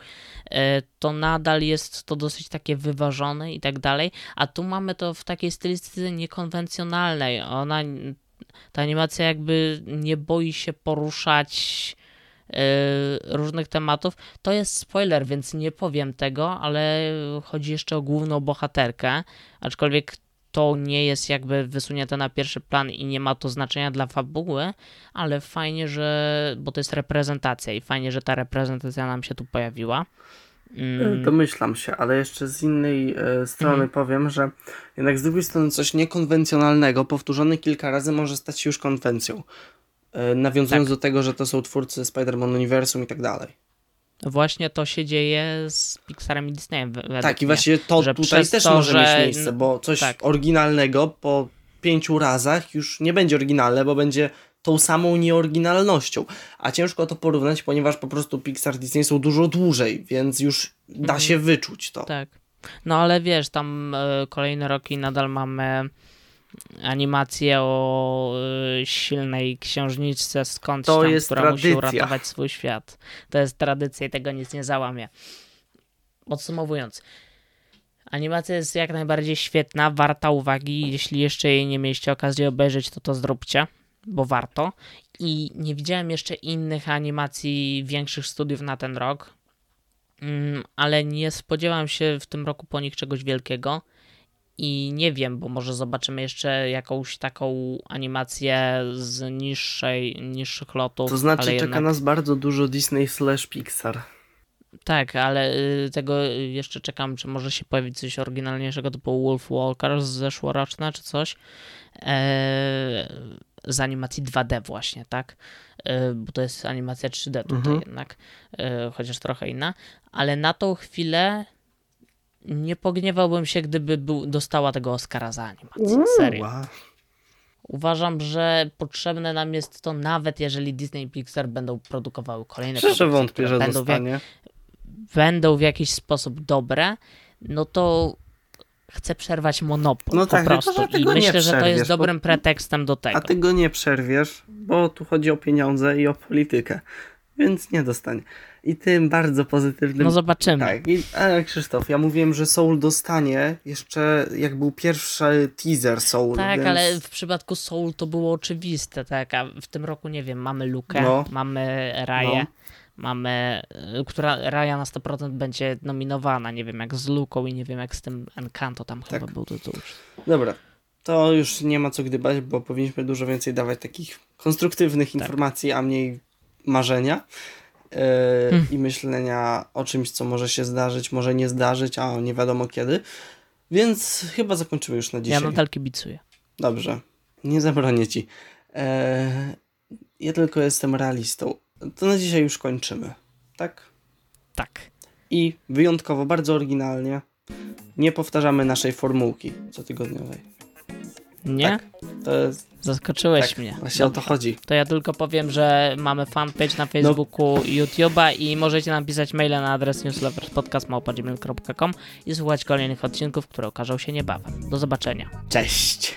e, to nadal jest to dosyć takie wyważone i tak dalej, a tu mamy to w takiej stylistyce niekonwencjonalnej. Ona, ta animacja jakby nie boi się poruszać e, różnych tematów. To jest spoiler, więc nie powiem tego, ale chodzi jeszcze o główną bohaterkę, aczkolwiek to nie jest jakby wysunięte na pierwszy plan i nie ma to znaczenia dla fabuły, ale fajnie, że, bo to jest reprezentacja i fajnie, że ta reprezentacja nam się tu pojawiła. Mm. Domyślam się, ale jeszcze z innej e, strony mm. powiem, że jednak z drugiej strony coś niekonwencjonalnego, powtórzone kilka razy może stać się już konwencją. E, nawiązując tak. do tego, że to są twórcy Spider-Man Uniwersum i tak dalej. Właśnie to się dzieje z Pixarem i Disneyem. Tak, i właśnie to tutaj też to, może że... mieć miejsce, bo coś tak. oryginalnego po pięciu razach już nie będzie oryginalne, bo będzie tą samą nieoryginalnością. A ciężko to porównać, ponieważ po prostu Pixar Disney są dużo dłużej, więc już da mhm. się wyczuć to. Tak. No ale wiesz, tam y, kolejne roki nadal mamy animację o y, silnej księżniczce skądś to tam, jest która tradycja. musi uratować swój świat. To jest tradycja i tego nic nie załamie. Podsumowując, animacja jest jak najbardziej świetna, warta uwagi. Jeśli jeszcze jej nie mieliście okazji obejrzeć, to to zróbcie, bo warto. I nie widziałem jeszcze innych animacji większych studiów na ten rok, mm, ale nie spodziewam się w tym roku po nich czegoś wielkiego i nie wiem, bo może zobaczymy jeszcze jakąś taką animację z niższej, niższych lotów. To znaczy czeka jednak... nas bardzo dużo Disney slash Pixar. Tak, ale y, tego jeszcze czekam, czy może się pojawić coś oryginalniejszego typu Wolf Walker z zeszłoroczna, czy coś. Eee, z animacji 2D właśnie, tak? Eee, bo to jest animacja 3D tutaj mhm. jednak, eee, chociaż trochę inna. Ale na tą chwilę nie pogniewałbym się, gdyby był, dostała tego Oscara za animację. Serio. Wow. Uważam, że potrzebne nam jest to, nawet jeżeli Disney i Pixar będą produkowały kolejne Szczerze produkcje, wątpię, że będą w, będą w jakiś sposób dobre, no to chcę przerwać monopol No po tak, tylko prostu. I myślę, że to jest bo- dobrym pretekstem do tego. A ty go nie przerwiesz, bo tu chodzi o pieniądze i o politykę. Więc nie dostanie. I tym bardzo pozytywnym. No zobaczymy. Tak, i, ale Krzysztof, ja mówiłem, że Soul dostanie jeszcze jak był pierwszy teaser Soul. Tak, więc... ale w przypadku Soul to było oczywiste, tak, a w tym roku, nie wiem, mamy Lukę, No. mamy Raję, No. Mamy, y, która Raja na 100% będzie nominowana, nie wiem jak z Luką i nie wiem jak z tym Encanto tam Tak. chyba był już. Dobra, to już nie ma co gdybać, bo powinniśmy dużo więcej dawać takich konstruktywnych Tak. informacji, a mniej marzenia yy, Hmm. i myślenia o czymś, co może się zdarzyć, może nie zdarzyć, a nie wiadomo kiedy. Więc chyba zakończymy już na dzisiaj. Ja nadal kibicuję. Dobrze, nie zabronię ci. Eee, ja tylko jestem realistą. To na dzisiaj już kończymy. Tak? Tak. I wyjątkowo, bardzo oryginalnie, nie powtarzamy naszej formułki cotygodniowej. Nie? Tak. To jest. Zaskoczyłeś Tak, mnie. właśnie o to chodzi. To ja tylko powiem, że mamy fanpage na Facebooku i YouTube'a i możecie nam pisać maile na adres newsletter.podcast.gmail.com i słuchać kolejnych odcinków, które okażą się niebawem. Do zobaczenia. Cześć!